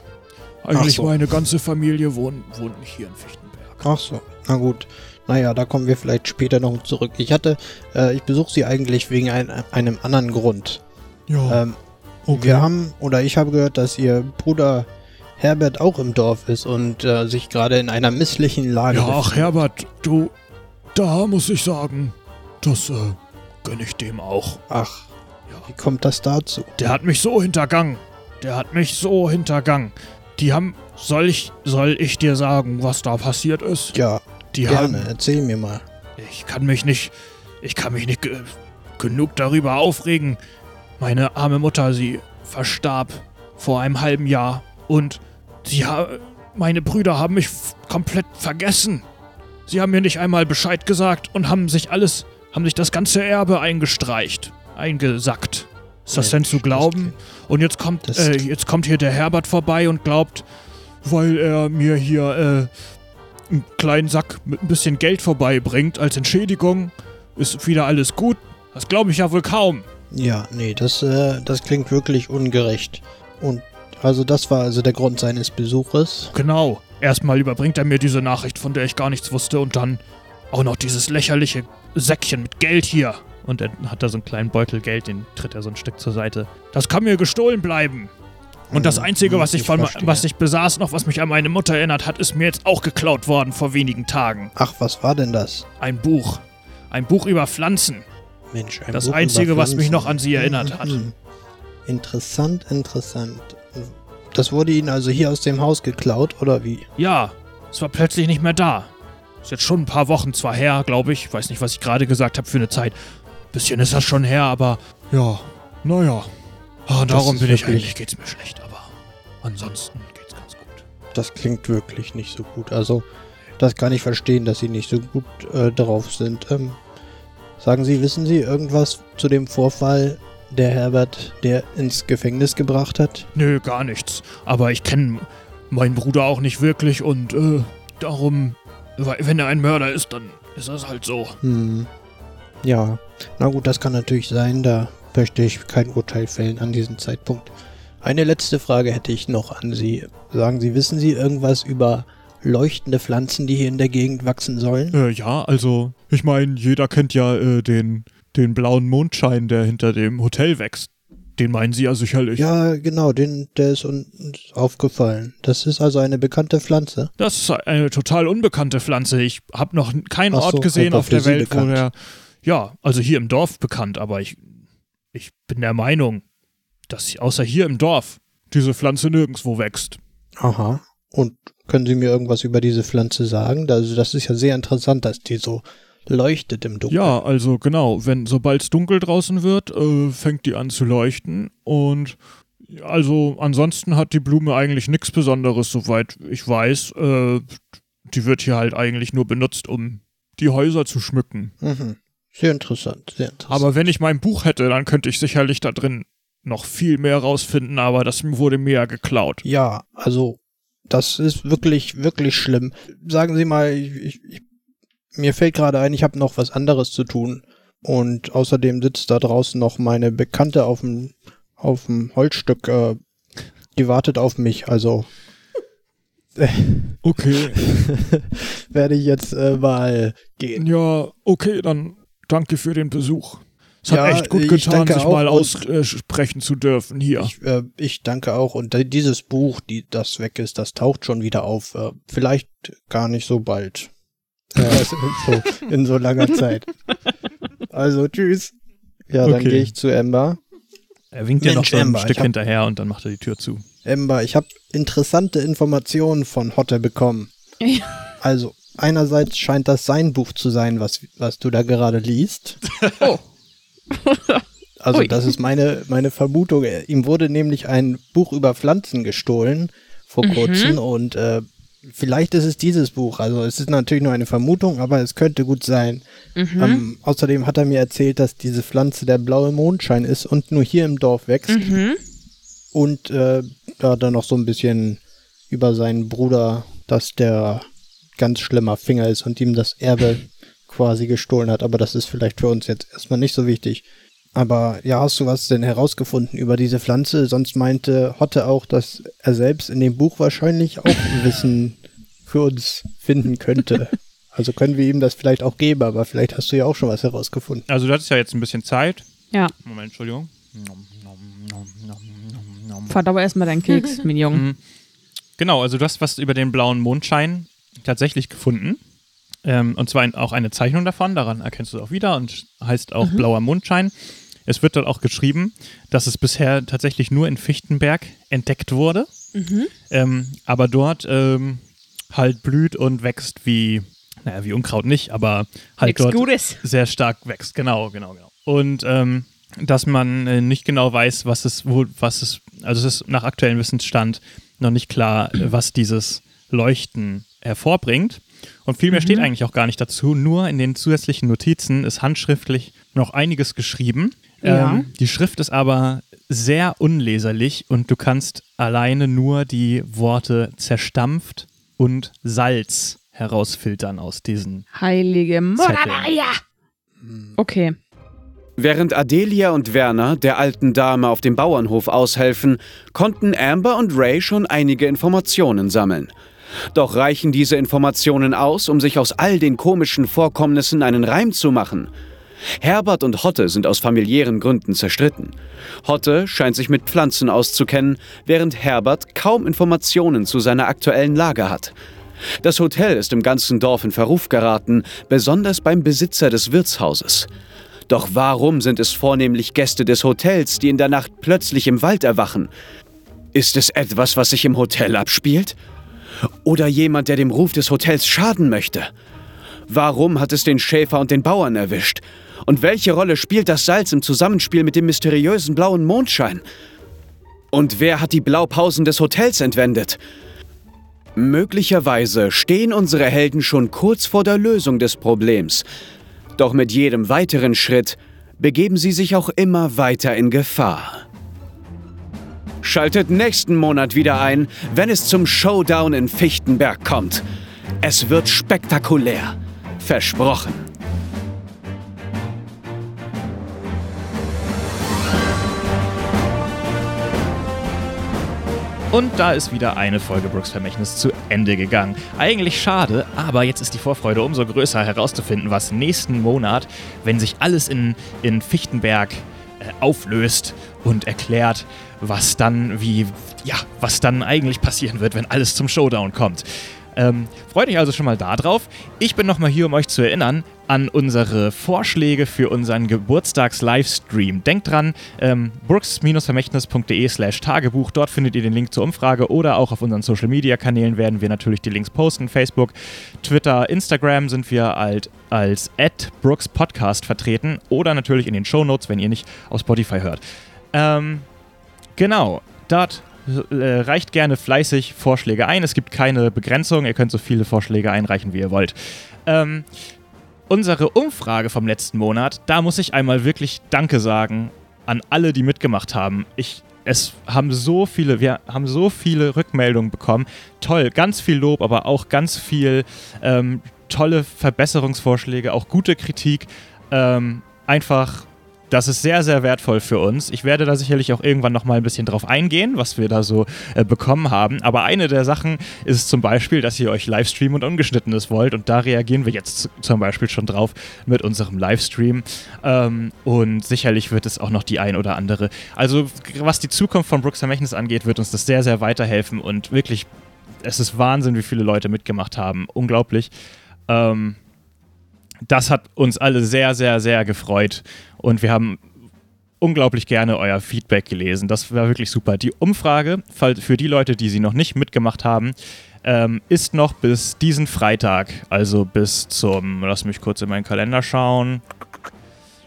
Eigentlich so. meine ganze Familie wohnt, wohnt nicht hier in Fichtenberg. Ach so, na gut. Naja, da kommen wir vielleicht später noch zurück. Ich hatte, äh, ich besuche sie eigentlich wegen ein, einem anderen Grund. Ja, Ähm, okay. Wir haben, oder ich habe gehört, dass ihr Bruder Herbert auch im Dorf ist und äh, sich gerade in einer misslichen Lage Ja, ach befindet. Herbert, du, da muss ich sagen, das äh, gönne ich dem auch. Ach, wie kommt das dazu? Der hat mich so hintergangen. Der hat mich so hintergangen. Die haben, soll ich, soll ich dir sagen, was da passiert ist? Ja, Die gerne, haben, erzähl mir mal. ich kann mich nicht, ich kann mich nicht ge genug darüber aufregen. Meine arme Mutter, sie verstarb vor einem halben Jahr und sie ha meine Brüder haben mich komplett vergessen. Sie haben mir nicht einmal Bescheid gesagt und haben sich alles, haben sich das ganze Erbe eingestreicht, eingesackt. Ist das denn Mensch, zu glauben? Und jetzt kommt, äh, jetzt kommt hier der Herbert vorbei und glaubt, weil er mir hier äh, einen kleinen Sack mit ein bisschen Geld vorbeibringt als Entschädigung, ist wieder alles gut. Das glaube ich ja wohl kaum. Ja, nee, das, äh, das klingt wirklich ungerecht. Und also das war also der Grund seines Besuches. Genau. Erstmal überbringt er mir diese Nachricht, von der ich gar nichts wusste, und dann auch noch dieses lächerliche Säckchen mit Geld hier. Und er hat da so einen kleinen Beutel Geld, den tritt er so ein Stück zur Seite. Das kann mir gestohlen bleiben. Und das Hm, Einzige, hm, was ich, ich von, was ich besaß, noch was mich an meine Mutter erinnert hat, ist mir jetzt auch geklaut worden vor wenigen Tagen. Ach, was war denn das? Ein Buch. Ein Buch über Pflanzen. Mensch, ein Das Buch Einzige, über was mich noch Pflanzen. an sie erinnert hat. Mhm. Interessant, interessant. Das wurde Ihnen also hier aus dem Haus geklaut, oder wie? Ja, es war plötzlich nicht mehr da. Ist jetzt schon ein paar Wochen zwar her, glaube ich. Weiß nicht, was ich gerade gesagt habe für eine Zeit. Bisschen ist das schon her, aber Ja, naja. ah, darum bin ich eigentlich geht's mir schlecht, aber ansonsten geht's ganz gut. Das klingt wirklich nicht so gut. Also, das kann ich verstehen, dass Sie nicht so gut äh, drauf sind. Ähm, sagen Sie, wissen Sie irgendwas zu dem Vorfall, der Herbert, der ins Gefängnis gebracht hat? Nö, gar nichts. Aber ich kenne meinen Bruder auch nicht wirklich und äh, darum wenn er ein Mörder ist, dann ist das halt so. Hm. Ja, na gut, das kann natürlich sein. Da möchte ich kein Urteil fällen an diesem Zeitpunkt. Eine letzte Frage hätte ich noch an Sie. Sagen Sie, wissen Sie irgendwas über leuchtende Pflanzen, die hier in der Gegend wachsen sollen? Äh, ja, also, ich meine, jeder kennt ja äh, den, den blauen Mondschein, der hinter dem Hotel wächst. Den meinen Sie ja sicherlich. Ja, genau, den, der ist uns aufgefallen. Das ist also eine bekannte Pflanze. Das ist eine total unbekannte Pflanze. Ich habe noch keinen Ach Ort so, gesehen auf der Welt, wo bekannt. der. Ja, also hier im Dorf bekannt, aber ich, ich bin der Meinung, dass außer hier im Dorf diese Pflanze nirgendwo wächst. Aha. Und können Sie mir irgendwas über diese Pflanze sagen? Also das ist ja sehr interessant, dass die so leuchtet im Dunkeln. Ja, also genau, wenn sobald es dunkel draußen wird, äh, fängt die an zu leuchten und also ansonsten hat die Blume eigentlich nichts Besonderes, soweit ich weiß. Äh, die wird hier halt eigentlich nur benutzt, um die Häuser zu schmücken. Mhm. Sehr interessant, sehr interessant. Aber wenn ich mein Buch hätte, dann könnte ich sicherlich da drin noch viel mehr rausfinden, aber das wurde mir ja geklaut. Ja, also das ist wirklich, wirklich schlimm. Sagen Sie mal, ich, ich, ich, mir fällt gerade ein, ich habe noch was anderes zu tun. Und außerdem sitzt da draußen noch meine Bekannte auf dem, auf dem Holzstück. Äh, die wartet auf mich, also Okay, werde ich jetzt äh, mal gehen. ja, okay, dann danke für den Besuch. Es hat Ja, echt gut getan, sich mal aussprechen zu dürfen hier. Ich, äh, ich danke auch. Und dieses Buch, die, das weg ist, das taucht schon wieder auf. Äh, vielleicht gar nicht so bald. Äh, so, in so langer Zeit. Also, tschüss. Ja, dann Okay. gehe ich zu Ember. Er winkt dir noch so ein Amber, ich Stück hab- hinterher und dann macht er die Tür zu. Ember, ich habe interessante Informationen von Hotte bekommen. Ja. Also, einerseits scheint das sein Buch zu sein, was, was du da gerade liest. Oh. Also, Ui. das ist meine, meine Vermutung. Ihm wurde nämlich ein Buch über Pflanzen gestohlen vor Mhm. kurzem und äh, vielleicht ist es dieses Buch. Also, es ist natürlich nur eine Vermutung, aber es könnte gut sein. Mhm. Ähm, außerdem hat er mir erzählt, dass diese Pflanze der blaue Mondschein ist und nur hier im Dorf wächst. Mhm. Und äh, da dann noch so ein bisschen über seinen Bruder, dass der ganz schlimmer Finger ist und ihm das Erbe quasi gestohlen hat. Aber das ist vielleicht für uns jetzt erstmal nicht so wichtig. Aber ja, hast du was denn herausgefunden über diese Pflanze? Sonst meinte Hotte auch, dass er selbst in dem Buch wahrscheinlich auch Wissen für uns finden könnte. Also können wir ihm das vielleicht auch geben, aber vielleicht hast du ja auch schon was herausgefunden. Also du hattest ja jetzt ein bisschen Zeit. Ja, Moment, Entschuldigung. Nom, nom, nom, nom, nom, nom. verdauer erstmal deinen Keks, mein Junge. Mhm. Genau, also du hast was über den blauen Mondschein tatsächlich gefunden. Ähm, und zwar auch eine Zeichnung davon, daran erkennst du es auch wieder und heißt auch blauer Mondschein. Es wird dort auch geschrieben, dass es bisher tatsächlich nur in Fichtenberg entdeckt wurde, ähm, aber dort ähm, halt blüht und wächst wie, naja, wie Unkraut nicht, aber halt Nix dort Gutes. sehr stark wächst. Genau, genau, genau. Und ähm, dass man äh, nicht genau weiß, was es, wo, was es, also es ist nach aktuellem Wissensstand noch nicht klar, äh, was dieses Leuchten hervorbringt. Und viel mehr steht eigentlich auch gar nicht dazu. Nur in den zusätzlichen Notizen ist handschriftlich noch einiges geschrieben. Ja. Ähm, die Schrift ist aber sehr unleserlich und du kannst alleine nur die Worte zerstampft und Salz herausfiltern aus diesen Heilige. Maria. Okay. Während Adelia und Werner der alten Dame auf dem Bauernhof aushelfen, konnten Amber und Ray schon einige Informationen sammeln. Doch reichen diese Informationen aus, um sich aus all den komischen Vorkommnissen einen Reim zu machen? Herbert und Hotte sind aus familiären Gründen zerstritten. Hotte scheint sich mit Pflanzen auszukennen, während Herbert kaum Informationen zu seiner aktuellen Lage hat. Das Hotel ist im ganzen Dorf in Verruf geraten, besonders beim Besitzer des Wirtshauses. Doch warum sind es vornehmlich Gäste des Hotels, die in der Nacht plötzlich im Wald erwachen? Ist es etwas, was sich im Hotel abspielt? Oder jemand, der dem Ruf des Hotels schaden möchte? Warum hat es den Schäfer und den Bauern erwischt? Und welche Rolle spielt das Salz im Zusammenspiel mit dem mysteriösen blauen Mondschein? Und wer hat die Blaupausen des Hotels entwendet? Möglicherweise stehen unsere Helden schon kurz vor der Lösung des Problems. Doch mit jedem weiteren Schritt begeben sie sich auch immer weiter in Gefahr. Schaltet nächsten Monat wieder ein, wenn es zum Showdown in Fichtenberg kommt. Es wird spektakulär. Versprochen. Und da ist wieder eine Folge Brooks Vermächtnis zu Ende gegangen. Eigentlich schade, aber jetzt ist die Vorfreude umso größer herauszufinden, was nächsten Monat, wenn sich alles in, in Fichtenberg äh, auflöst und erklärt, was dann wie, ja, was dann eigentlich passieren wird, wenn alles zum Showdown kommt. Ähm, freut euch also schon mal darauf. Ich bin nochmal hier, um euch zu erinnern an unsere Vorschläge für unseren Geburtstags-Livestream. Denkt dran, ähm, brooks-vermächtnis.de slash Tagebuch. Dort findet ihr den Link zur Umfrage oder auch auf unseren Social-Media-Kanälen werden wir natürlich die Links posten. Facebook, Twitter, Instagram sind wir als, als Brooks Podcast vertreten oder natürlich in den Show Notes, wenn ihr nicht auf Spotify hört. Ähm, genau, dort reicht gerne fleißig Vorschläge ein. Es gibt keine Begrenzung. Ihr könnt so viele Vorschläge einreichen, wie ihr wollt. Ähm, unsere Umfrage vom letzten Monat, da muss ich einmal wirklich Danke sagen an alle, die mitgemacht haben. Ich, es haben so viele, wir haben so viele Rückmeldungen bekommen. Toll, ganz viel Lob, aber auch ganz viel ähm, tolle Verbesserungsvorschläge, auch gute Kritik. Ähm, einfach das ist sehr, sehr wertvoll für uns. Ich werde da sicherlich auch irgendwann nochmal ein bisschen drauf eingehen, was wir da so äh, bekommen haben. Aber eine der Sachen ist zum Beispiel, dass ihr euch Livestream und Ungeschnittenes wollt. Und da reagieren wir jetzt zum Beispiel schon drauf mit unserem Livestream. Ähm, und sicherlich wird es auch noch die ein oder andere. Also, was die Zukunft von Brooks Vermächtnis angeht, wird uns das sehr, sehr weiterhelfen. Und wirklich, es ist Wahnsinn, wie viele Leute mitgemacht haben. Unglaublich. Ähm, das hat uns alle sehr, sehr, sehr gefreut. Und wir haben unglaublich gerne euer Feedback gelesen. Das war wirklich super. Die Umfrage für die Leute, die sie noch nicht mitgemacht haben, ähm, ist noch bis diesen Freitag, also bis zum, lass mich kurz in meinen Kalender schauen,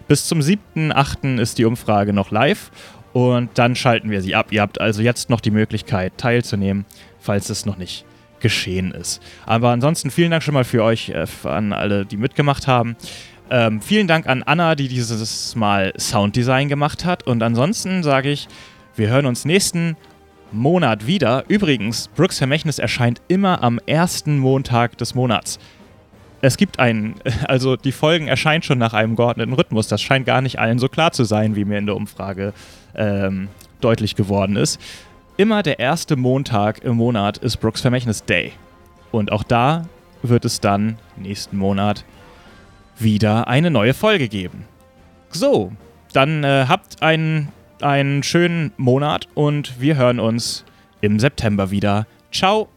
bis zum 7.8. ist die Umfrage noch live und dann schalten wir sie ab. Ihr habt also jetzt noch die Möglichkeit teilzunehmen, falls es noch nicht geschehen ist. Aber ansonsten vielen Dank schon mal für euch, äh, an alle, die mitgemacht haben. Ähm, vielen Dank an Anna, die dieses Mal Sounddesign gemacht hat. Und ansonsten sage ich, wir hören uns nächsten Monat wieder. Übrigens, Brooks Vermächtnis erscheint immer am ersten Montag des Monats. Es gibt einen, also die Folgen erscheinen schon nach einem geordneten Rhythmus. Das scheint gar nicht allen so klar zu sein, wie mir in der Umfrage ähm, deutlich geworden ist. Immer der erste Montag im Monat ist Brooks Vermächtnis Day. Und auch da wird es dann nächsten Monat wieder eine neue Folge geben. So, dann äh, habt einen, einen schönen Monat und wir hören uns im September wieder. Ciao!